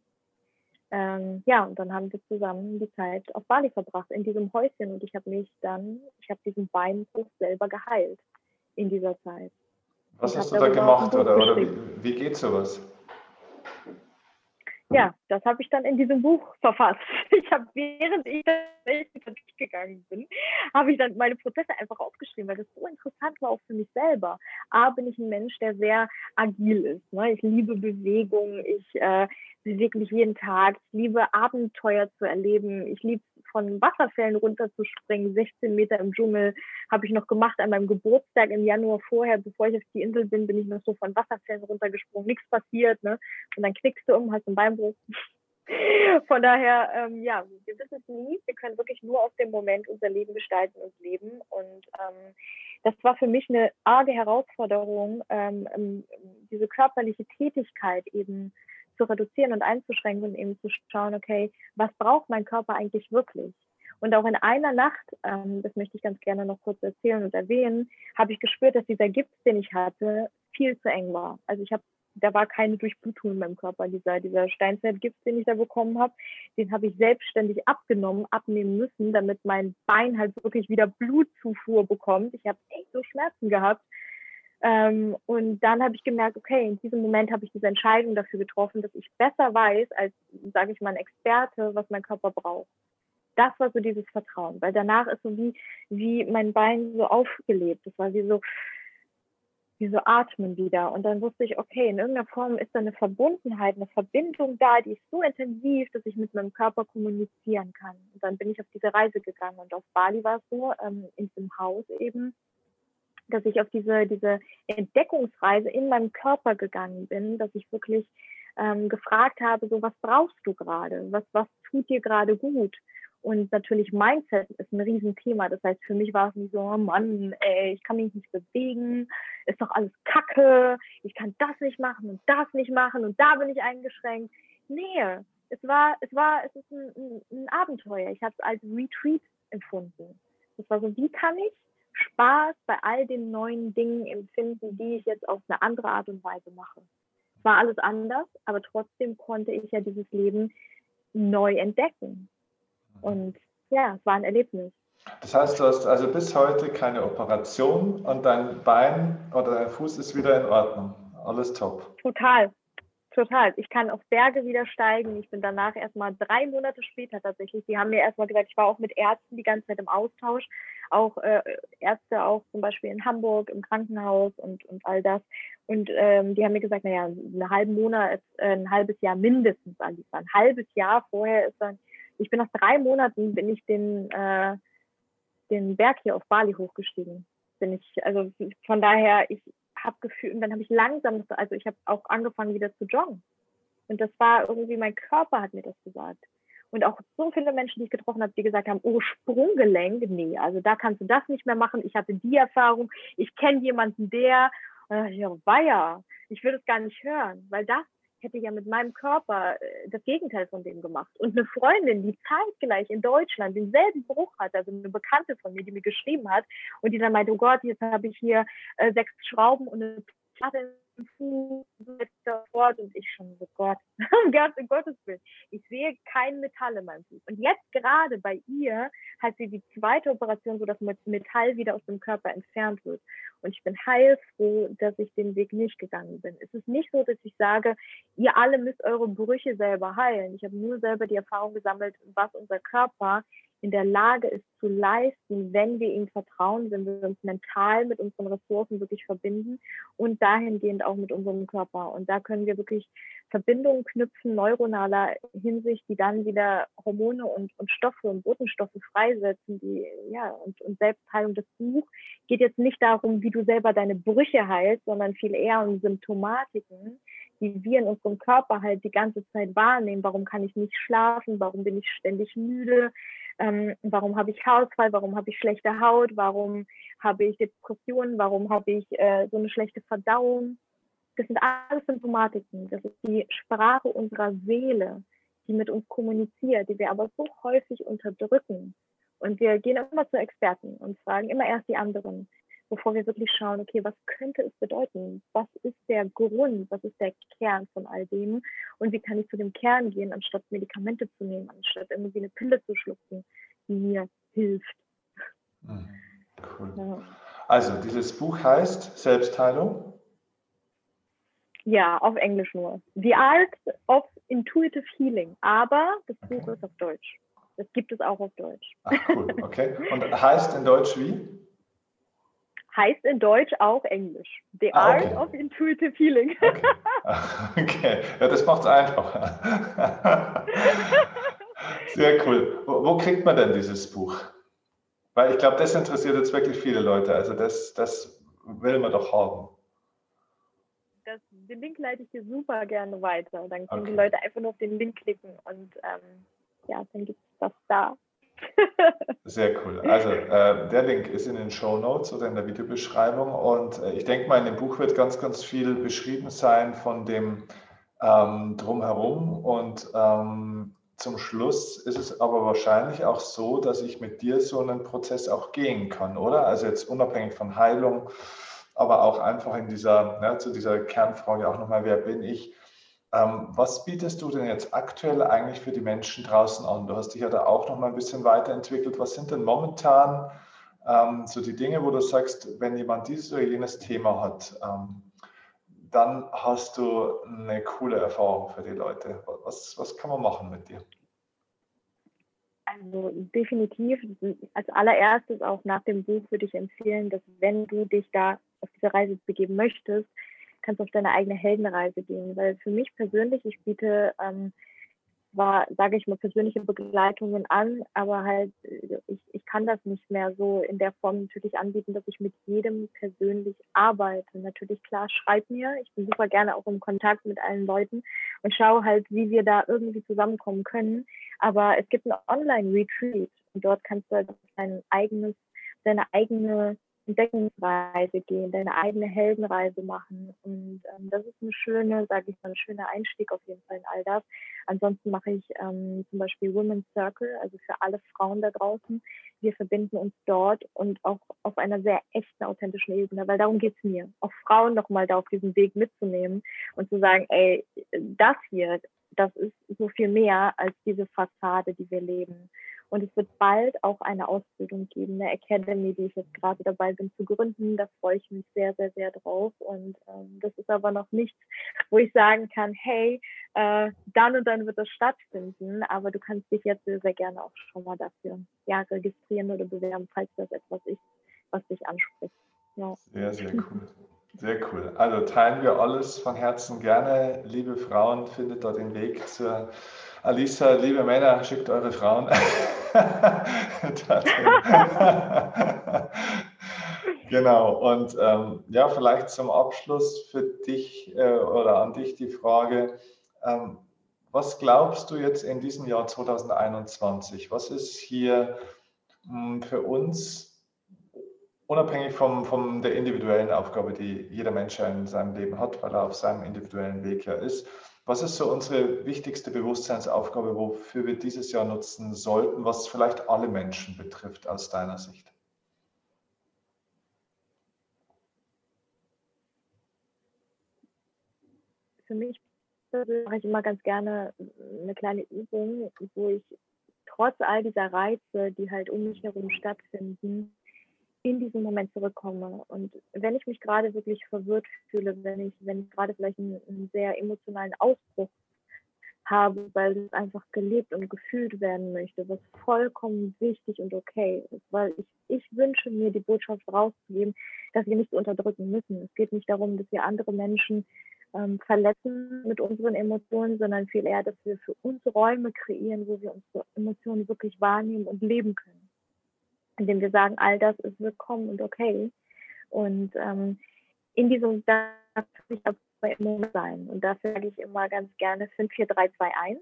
Ähm, ja, und dann haben wir zusammen die Zeit auf Bali verbracht, in diesem Häuschen. Und ich habe mich dann, ich habe diesen Beinbruch selber geheilt in dieser Zeit. Was hast du da gemacht oder, oder wie, wie geht sowas? ja, das habe ich dann in diesem Buch verfasst. Ich habe, während ich gegangen bin, habe ich dann meine Prozesse einfach aufgeschrieben, weil das so interessant war auch für mich selber. A, bin ich ein Mensch, der sehr agil ist. Ne? Ich liebe Bewegung, ich äh, bewege mich jeden Tag, ich liebe Abenteuer zu erleben, ich liebe von Wasserfällen runterzuspringen, 16 Meter im Dschungel habe ich noch gemacht an meinem Geburtstag im Januar vorher, bevor ich auf die Insel bin, bin ich noch so von Wasserfällen runtergesprungen, nichts passiert, ne? Und dann knickst du um, hast einen Beinbruch. Von daher, ähm, ja, wir wissen es nie. Wir können wirklich nur auf dem Moment unser Leben gestalten und leben. Und ähm, das war für mich eine arge Herausforderung, ähm, ähm diese körperliche Tätigkeit eben zu reduzieren und einzuschränken und eben zu schauen, okay, was braucht mein Körper eigentlich wirklich? Und auch in einer Nacht, ähm, das möchte ich ganz gerne noch kurz erzählen und erwähnen, habe ich gespürt, dass dieser Gips, den ich hatte, viel zu eng war. Also ich habe, da war keine Durchblutung in meinem Körper. Dieser, dieser Steinzeitgips, den ich da bekommen habe, den habe ich selbstständig abgenommen, abnehmen müssen, damit mein Bein halt wirklich wieder Blutzufuhr bekommt. Ich habe echt so Schmerzen gehabt. Ähm, und dann habe ich gemerkt, okay, in diesem Moment habe ich diese Entscheidung dafür getroffen, dass ich besser weiß als, sage ich mal, ein Experte, was mein Körper braucht. Das war so dieses Vertrauen, weil danach ist so wie, wie mein Bein so aufgelebt. Das war wie so, wie so atmen wieder. Und dann wusste ich, okay, in irgendeiner Form ist da eine Verbundenheit, eine Verbindung da, die ist so intensiv, dass ich mit meinem Körper kommunizieren kann. Und dann bin ich auf diese Reise gegangen. Und auf Bali war es so, ähm, in diesem Haus eben, dass ich auf diese, diese Entdeckungsreise in meinem Körper gegangen bin, dass ich wirklich ähm, gefragt habe, so was brauchst du gerade? Was, was tut dir gerade gut? Und natürlich Mindset ist ein Riesenthema. Das heißt, für mich war es nicht so, oh Mann, ey, ich kann mich nicht bewegen, ist doch alles Kacke, ich kann das nicht machen und das nicht machen und da bin ich eingeschränkt. Nee, es war, es war, es ist ein, ein, ein Abenteuer. Ich habe es als Retreat empfunden. Das war so, wie kann ich Spaß bei all den neuen Dingen empfinden, die ich jetzt auf eine andere Art und Weise mache. Es war alles anders, aber trotzdem konnte ich ja dieses Leben neu entdecken. Und ja, es war ein Erlebnis. Das heißt, du hast also bis heute keine Operation und dein Bein oder dein Fuß ist wieder in Ordnung. Alles top. Total. Total. Ich kann auf Berge wieder steigen. Ich bin danach erstmal drei Monate später tatsächlich. Die haben mir erstmal gesagt, ich war auch mit Ärzten die ganze Zeit im Austausch. Auch äh, Ärzte auch zum Beispiel in Hamburg im Krankenhaus und, und all das. Und ähm, die haben mir gesagt, naja, einen halben Monat, äh, ein halbes Jahr mindestens anliefern. Ein halbes Jahr vorher ist dann, ich bin nach drei Monaten bin ich den, äh, den Berg hier auf Bali hochgestiegen. Bin ich, also von daher, ich habe gefühlt, und dann habe ich langsam, also ich habe auch angefangen wieder zu joggen. Und das war irgendwie, mein Körper hat mir das gesagt. Und auch so viele Menschen, die ich getroffen habe, die gesagt haben, oh, Sprunggelenk, nee, also da kannst du das nicht mehr machen. Ich hatte die Erfahrung, ich kenne jemanden, der, äh, ja, weia, ich will es gar nicht hören, weil das hätte ja mit meinem Körper äh, das Gegenteil von dem gemacht. Und eine Freundin, die zeitgleich in Deutschland denselben Bruch hat, also eine Bekannte von mir, die mir geschrieben hat und die dann meinte, oh Gott, jetzt habe ich hier äh, sechs Schrauben und eine Platte Fuß fort und ich schon so Gott, Gott, um Gottes Willen. Ich sehe kein Metall in meinem Fuß. Und jetzt gerade bei ihr hat sie die zweite Operation, wo das Metall wieder aus dem Körper entfernt wird. Und ich bin heilfroh, dass ich den Weg nicht gegangen bin. Es ist nicht so, dass ich sage, ihr alle müsst eure Brüche selber heilen. Ich habe nur selber die Erfahrung gesammelt, was unser Körper in der Lage ist zu leisten, wenn wir ihm vertrauen, wenn wir uns mental mit unseren Ressourcen wirklich verbinden und dahingehend auch mit unserem Körper. Und da können wir wirklich Verbindungen knüpfen, neuronaler Hinsicht, die dann wieder Hormone und, und Stoffe und Botenstoffe freisetzen, die, ja, und, und Selbstheilung. Das Buch geht jetzt nicht darum, wie du selber deine Brüche heilst, sondern viel eher um Symptomatiken, die wir in unserem Körper halt die ganze Zeit wahrnehmen. Warum kann ich nicht schlafen? Warum bin ich ständig müde? ähm, warum habe ich Haarausfall, warum habe ich schlechte Haut, warum habe ich Depressionen, warum habe ich äh, so eine schlechte Verdauung. Das sind alles Symptomatiken. Das ist die Sprache unserer Seele, die mit uns kommuniziert, die wir aber so häufig unterdrücken. Und wir gehen immer zu Experten und fragen immer erst die anderen bevor wir wirklich schauen, okay, was könnte es bedeuten? Was ist der Grund? Was ist der Kern von all dem? Und wie kann ich zu dem Kern gehen, anstatt Medikamente zu nehmen, anstatt irgendwie eine Pille zu schlucken, die mir hilft? Mhm. Cool. Ja. Also, dieses Buch heißt Selbstheilung? Ja, auf Englisch nur. The Art of Intuitive Healing. Aber das Buch okay. ist auf Deutsch. Das gibt es auch auf Deutsch. Ach, cool, okay. Und heißt in Deutsch wie? Heißt in Deutsch auch Englisch. The ah, okay. Art of Intuitive Healing. Okay, okay. ja, das macht es einfacher. Sehr cool. Wo, wo, kriegt man denn dieses Buch? Weil ich glaube, das interessiert jetzt wirklich viele Leute. Also das, das will man doch haben. Das, den Link leite ich dir super gerne weiter. Dann können okay. die Leute einfach nur auf den Link klicken und ähm, ja, dann gibt es das da. Sehr cool. Also äh, der Link ist in den Show Notes oder in der Videobeschreibung und äh, ich denke mal, in dem Buch wird ganz, ganz viel beschrieben sein von dem ähm, drumherum und ähm, zum Schluss ist es aber wahrscheinlich auch so, dass ich mit dir so einen Prozess auch gehen kann, oder? Also jetzt unabhängig von Heilung, aber auch einfach in dieser, ja, zu dieser Kernfrage auch nochmal, wer bin ich? Ähm, was bietest du denn jetzt aktuell eigentlich für die Menschen draußen an? Du hast dich ja da auch noch mal ein bisschen weiterentwickelt. Was sind denn momentan ähm, so die Dinge, wo du sagst, wenn jemand dieses oder jenes Thema hat, ähm, dann hast du eine coole Erfahrung für die Leute. Was, was kann man machen mit dir? Also definitiv, als allererstes auch nach dem Buch würde ich empfehlen, dass wenn du dich da auf diese Reise begeben möchtest, kannst auf deine eigene Heldenreise gehen. Weil für mich persönlich, ich biete ähm, war, sage ich mal, persönliche Begleitungen an, aber halt, ich, ich kann das nicht mehr so in der Form natürlich anbieten, dass ich mit jedem persönlich arbeite. Natürlich, klar, schreib mir. Ich bin super gerne auch im Kontakt mit allen Leuten und schaue halt, wie wir da irgendwie zusammenkommen können. Aber es gibt ein Online-Retreat und dort kannst du halt dein eigenes, deine eigene Entdeckungsreise gehen, deine eigene Heldenreise machen. Und ähm, das ist eine schöne, sage ich mal, ein schöner Einstieg auf jeden Fall in all das. Ansonsten mache ich ähm, zum Beispiel Women's Circle, also für alle Frauen da draußen. Wir verbinden uns dort und auch auf einer sehr echten, authentischen Ebene, weil darum geht es mir, auch Frauen nochmal da auf diesem Weg mitzunehmen und zu sagen, ey, das hier, das ist so viel mehr als diese Fassade, die wir leben. Und es wird bald auch eine Ausbildung geben, eine Academy, die ich jetzt gerade dabei bin zu gründen. Da freue ich mich sehr, sehr, sehr drauf. Und ähm, das ist aber noch nichts, wo ich sagen kann, hey, äh, dann und dann wird das stattfinden. Aber du kannst dich jetzt sehr, sehr gerne auch schon mal dafür ja, registrieren oder bewerben, falls das etwas ist, was dich anspricht. Ja. Sehr, sehr cool. Sehr cool. Also teilen wir alles von Herzen gerne. Liebe Frauen, findet da den Weg zur Alisa, liebe Männer, schickt eure Frauen. genau. Und ähm, ja, vielleicht zum Abschluss für dich äh, oder an dich die Frage, ähm, was glaubst du jetzt in diesem Jahr 2021? Was ist hier mh, hm, für uns, unabhängig von vom der individuellen Aufgabe, die jeder Mensch in seinem Leben hat, weil er auf seinem individuellen Weg ja ist, was ist so unsere wichtigste Bewusstseinsaufgabe, wofür wir dieses Jahr nutzen sollten, was vielleicht alle Menschen betrifft aus deiner Sicht? Für mich mache ich immer ganz gerne eine kleine Übung, wo ich trotz all dieser Reize, die halt um mich herum stattfinden, in diesen Moment zurückkomme. Und wenn ich mich gerade wirklich verwirrt fühle, wenn ich, wenn ich gerade vielleicht einen, einen sehr emotionalen Ausbruch habe, weil es einfach gelebt und gefühlt werden möchte, was vollkommen wichtig und okay ist, weil ich, ich wünsche mir die Botschaft rauszugeben, dass wir nichts unterdrücken müssen. Es geht nicht darum, dass wir andere Menschen ähm, verletzen mit unseren Emotionen, sondern viel eher, dass wir für uns Räume kreieren, wo wir unsere Emotionen wirklich wahrnehmen und leben können indem wir sagen, all das ist willkommen und okay. Und ähm, in diesem darf ich aber immer sein. Und dafür sage ich immer ganz gerne 5, 4, 3, 2, 1.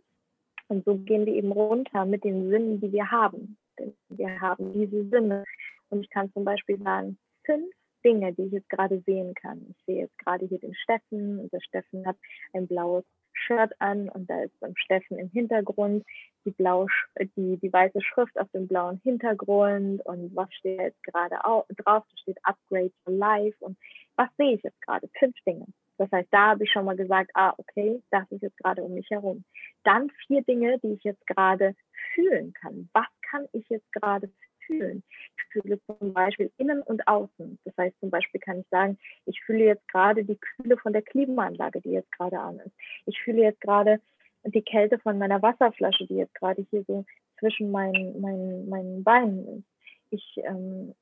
Und so gehen wir eben runter mit den Sinnen, die wir haben. Denn wir haben diese Sinne. Und ich kann zum Beispiel sagen, fünf Dinge, die ich jetzt gerade sehen kann. Ich sehe jetzt gerade hier den Steffen und der Steffen hat ein blaues Shirt an und da ist beim Steffen im Hintergrund die, blau, die, die weiße Schrift auf dem blauen Hintergrund und was steht jetzt gerade drauf? Da steht Upgrade for Life und was sehe ich jetzt gerade? Fünf Dinge. Das heißt, da habe ich schon mal gesagt, ah, okay, das ist jetzt gerade um mich herum. Dann vier Dinge, die ich jetzt gerade fühlen kann. Was kann ich jetzt gerade fühlen? Ich fühle zum Beispiel innen und außen. Das heißt, zum Beispiel kann ich sagen, ich fühle jetzt gerade die Kühle von der Klimaanlage, die jetzt gerade an ist. Ich fühle jetzt gerade die Kälte von meiner Wasserflasche, die jetzt gerade hier so zwischen meinen, meinen, meinen Beinen ist. Ich ähm,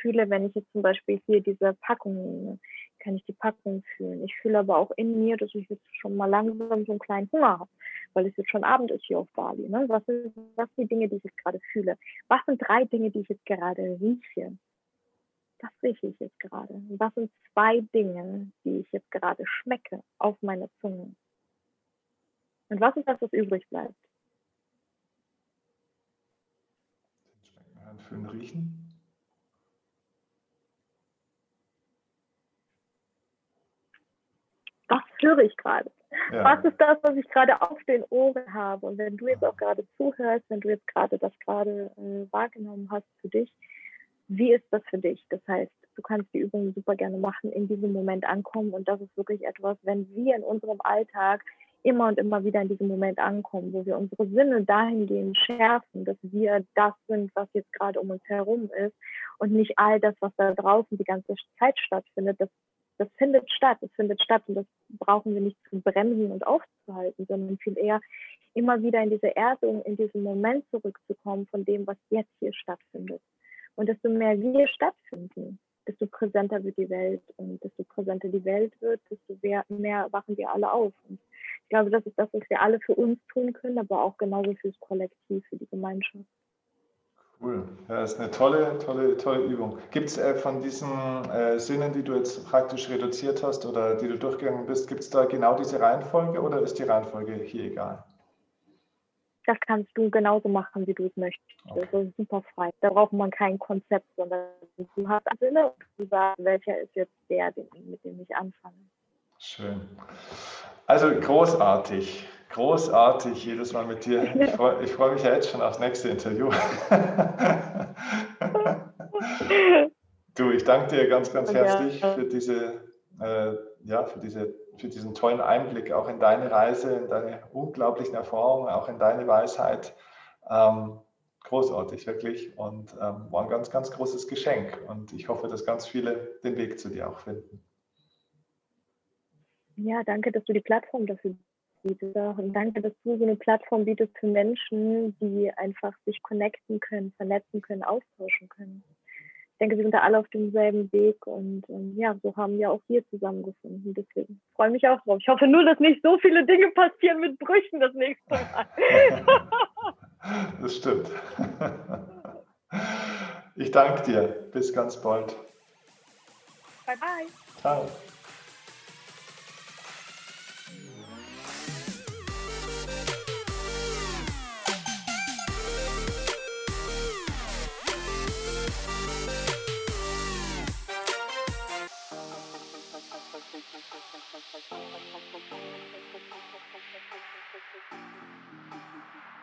fühle, wenn ich jetzt zum Beispiel hier diese Packung nehme, kann ich die Packung fühlen. Ich fühle aber auch in mir, dass ich jetzt schon mal langsam so einen kleinen Hunger habe, weil es jetzt schon Abend ist hier auf Bali. Ne? Was, sind, was die Dinge, die ich jetzt gerade fühle? Was sind drei Dinge, die ich jetzt gerade rieche? Was rieche ich jetzt gerade? Was sind zwei Dinge, die ich jetzt gerade schmecke auf meiner Zunge? Und was ist das, was übrig bleibt? Schmecken, hören, riechen. was höre ich gerade? Ja. Was ist das, was ich gerade auf den Ohren habe? Und wenn du jetzt auch gerade zuhörst, wenn du jetzt gerade das gerade äh, wahrgenommen hast für dich, wie ist das für dich? Das heißt, du kannst die Übung super gerne machen, in diesem Moment ankommen. Und das ist wirklich etwas, wenn wir in unserem Alltag immer und immer wieder in diesem Moment ankommen, wo wir unsere Sinne dahingehend schärfen, dass wir das sind, was jetzt gerade um uns herum ist und nicht all das, was da draußen die ganze Zeit stattfindet, das das findet statt, es findet statt und das brauchen wir nicht zu bremsen und aufzuhalten, sondern viel eher immer wieder in diese Erdung, in diesen Moment zurückzukommen von dem, was jetzt hier stattfindet. Und desto mehr wir stattfinden, desto präsenter wird die Welt und desto präsenter die Welt wird, desto mehr, mehr wachen wir alle auf. Und ich glaube, das ist das, was wir alle für uns tun können, aber auch genauso fürs Kollektiv, für die Gemeinschaft. Cool. Ja, das ist eine tolle, tolle, tolle Übung. Gibt es äh, von diesen äh, Sinnen, die du jetzt praktisch reduziert hast oder die du durchgegangen bist, gibt es da genau diese Reihenfolge oder ist die Reihenfolge hier egal? Das kannst du genauso machen, wie du es möchtest. Okay. Das ist super frei. Da braucht man kein Konzept, sondern du hast Sinne und du sagst, welcher ist jetzt der, mit dem ich anfange. Schön. Also großartig. Großartig, jedes Mal mit dir. Ich freue freu mich ja jetzt schon aufs nächste Interview. du, ich danke dir ganz, ganz herzlich für diese, äh, ja, für diese, für diesen tollen Einblick auch in deine Reise, in deine unglaublichen Erfahrungen, auch in deine Weisheit. Ähm, großartig, wirklich. Und ähm, war ein ganz, ganz großes Geschenk. Und ich hoffe, dass ganz viele den Weg zu dir auch finden. Ja, danke, dass du die Plattform dafür bietest. Und danke, dass du so eine Plattform bietest für Menschen, die einfach sich connecten können, vernetzen können, austauschen können. Ich denke, wir sind da alle auf demselben Weg und ähm, ja, so haben wir auch wir zusammengefunden. Deswegen freue ich mich auch drauf. Ich hoffe nur, dass nicht so viele Dinge passieren mit Brüchen das nächste Mal. das stimmt. Ich danke dir. Bis ganz bald. Bye bye. Ciao. Thank you.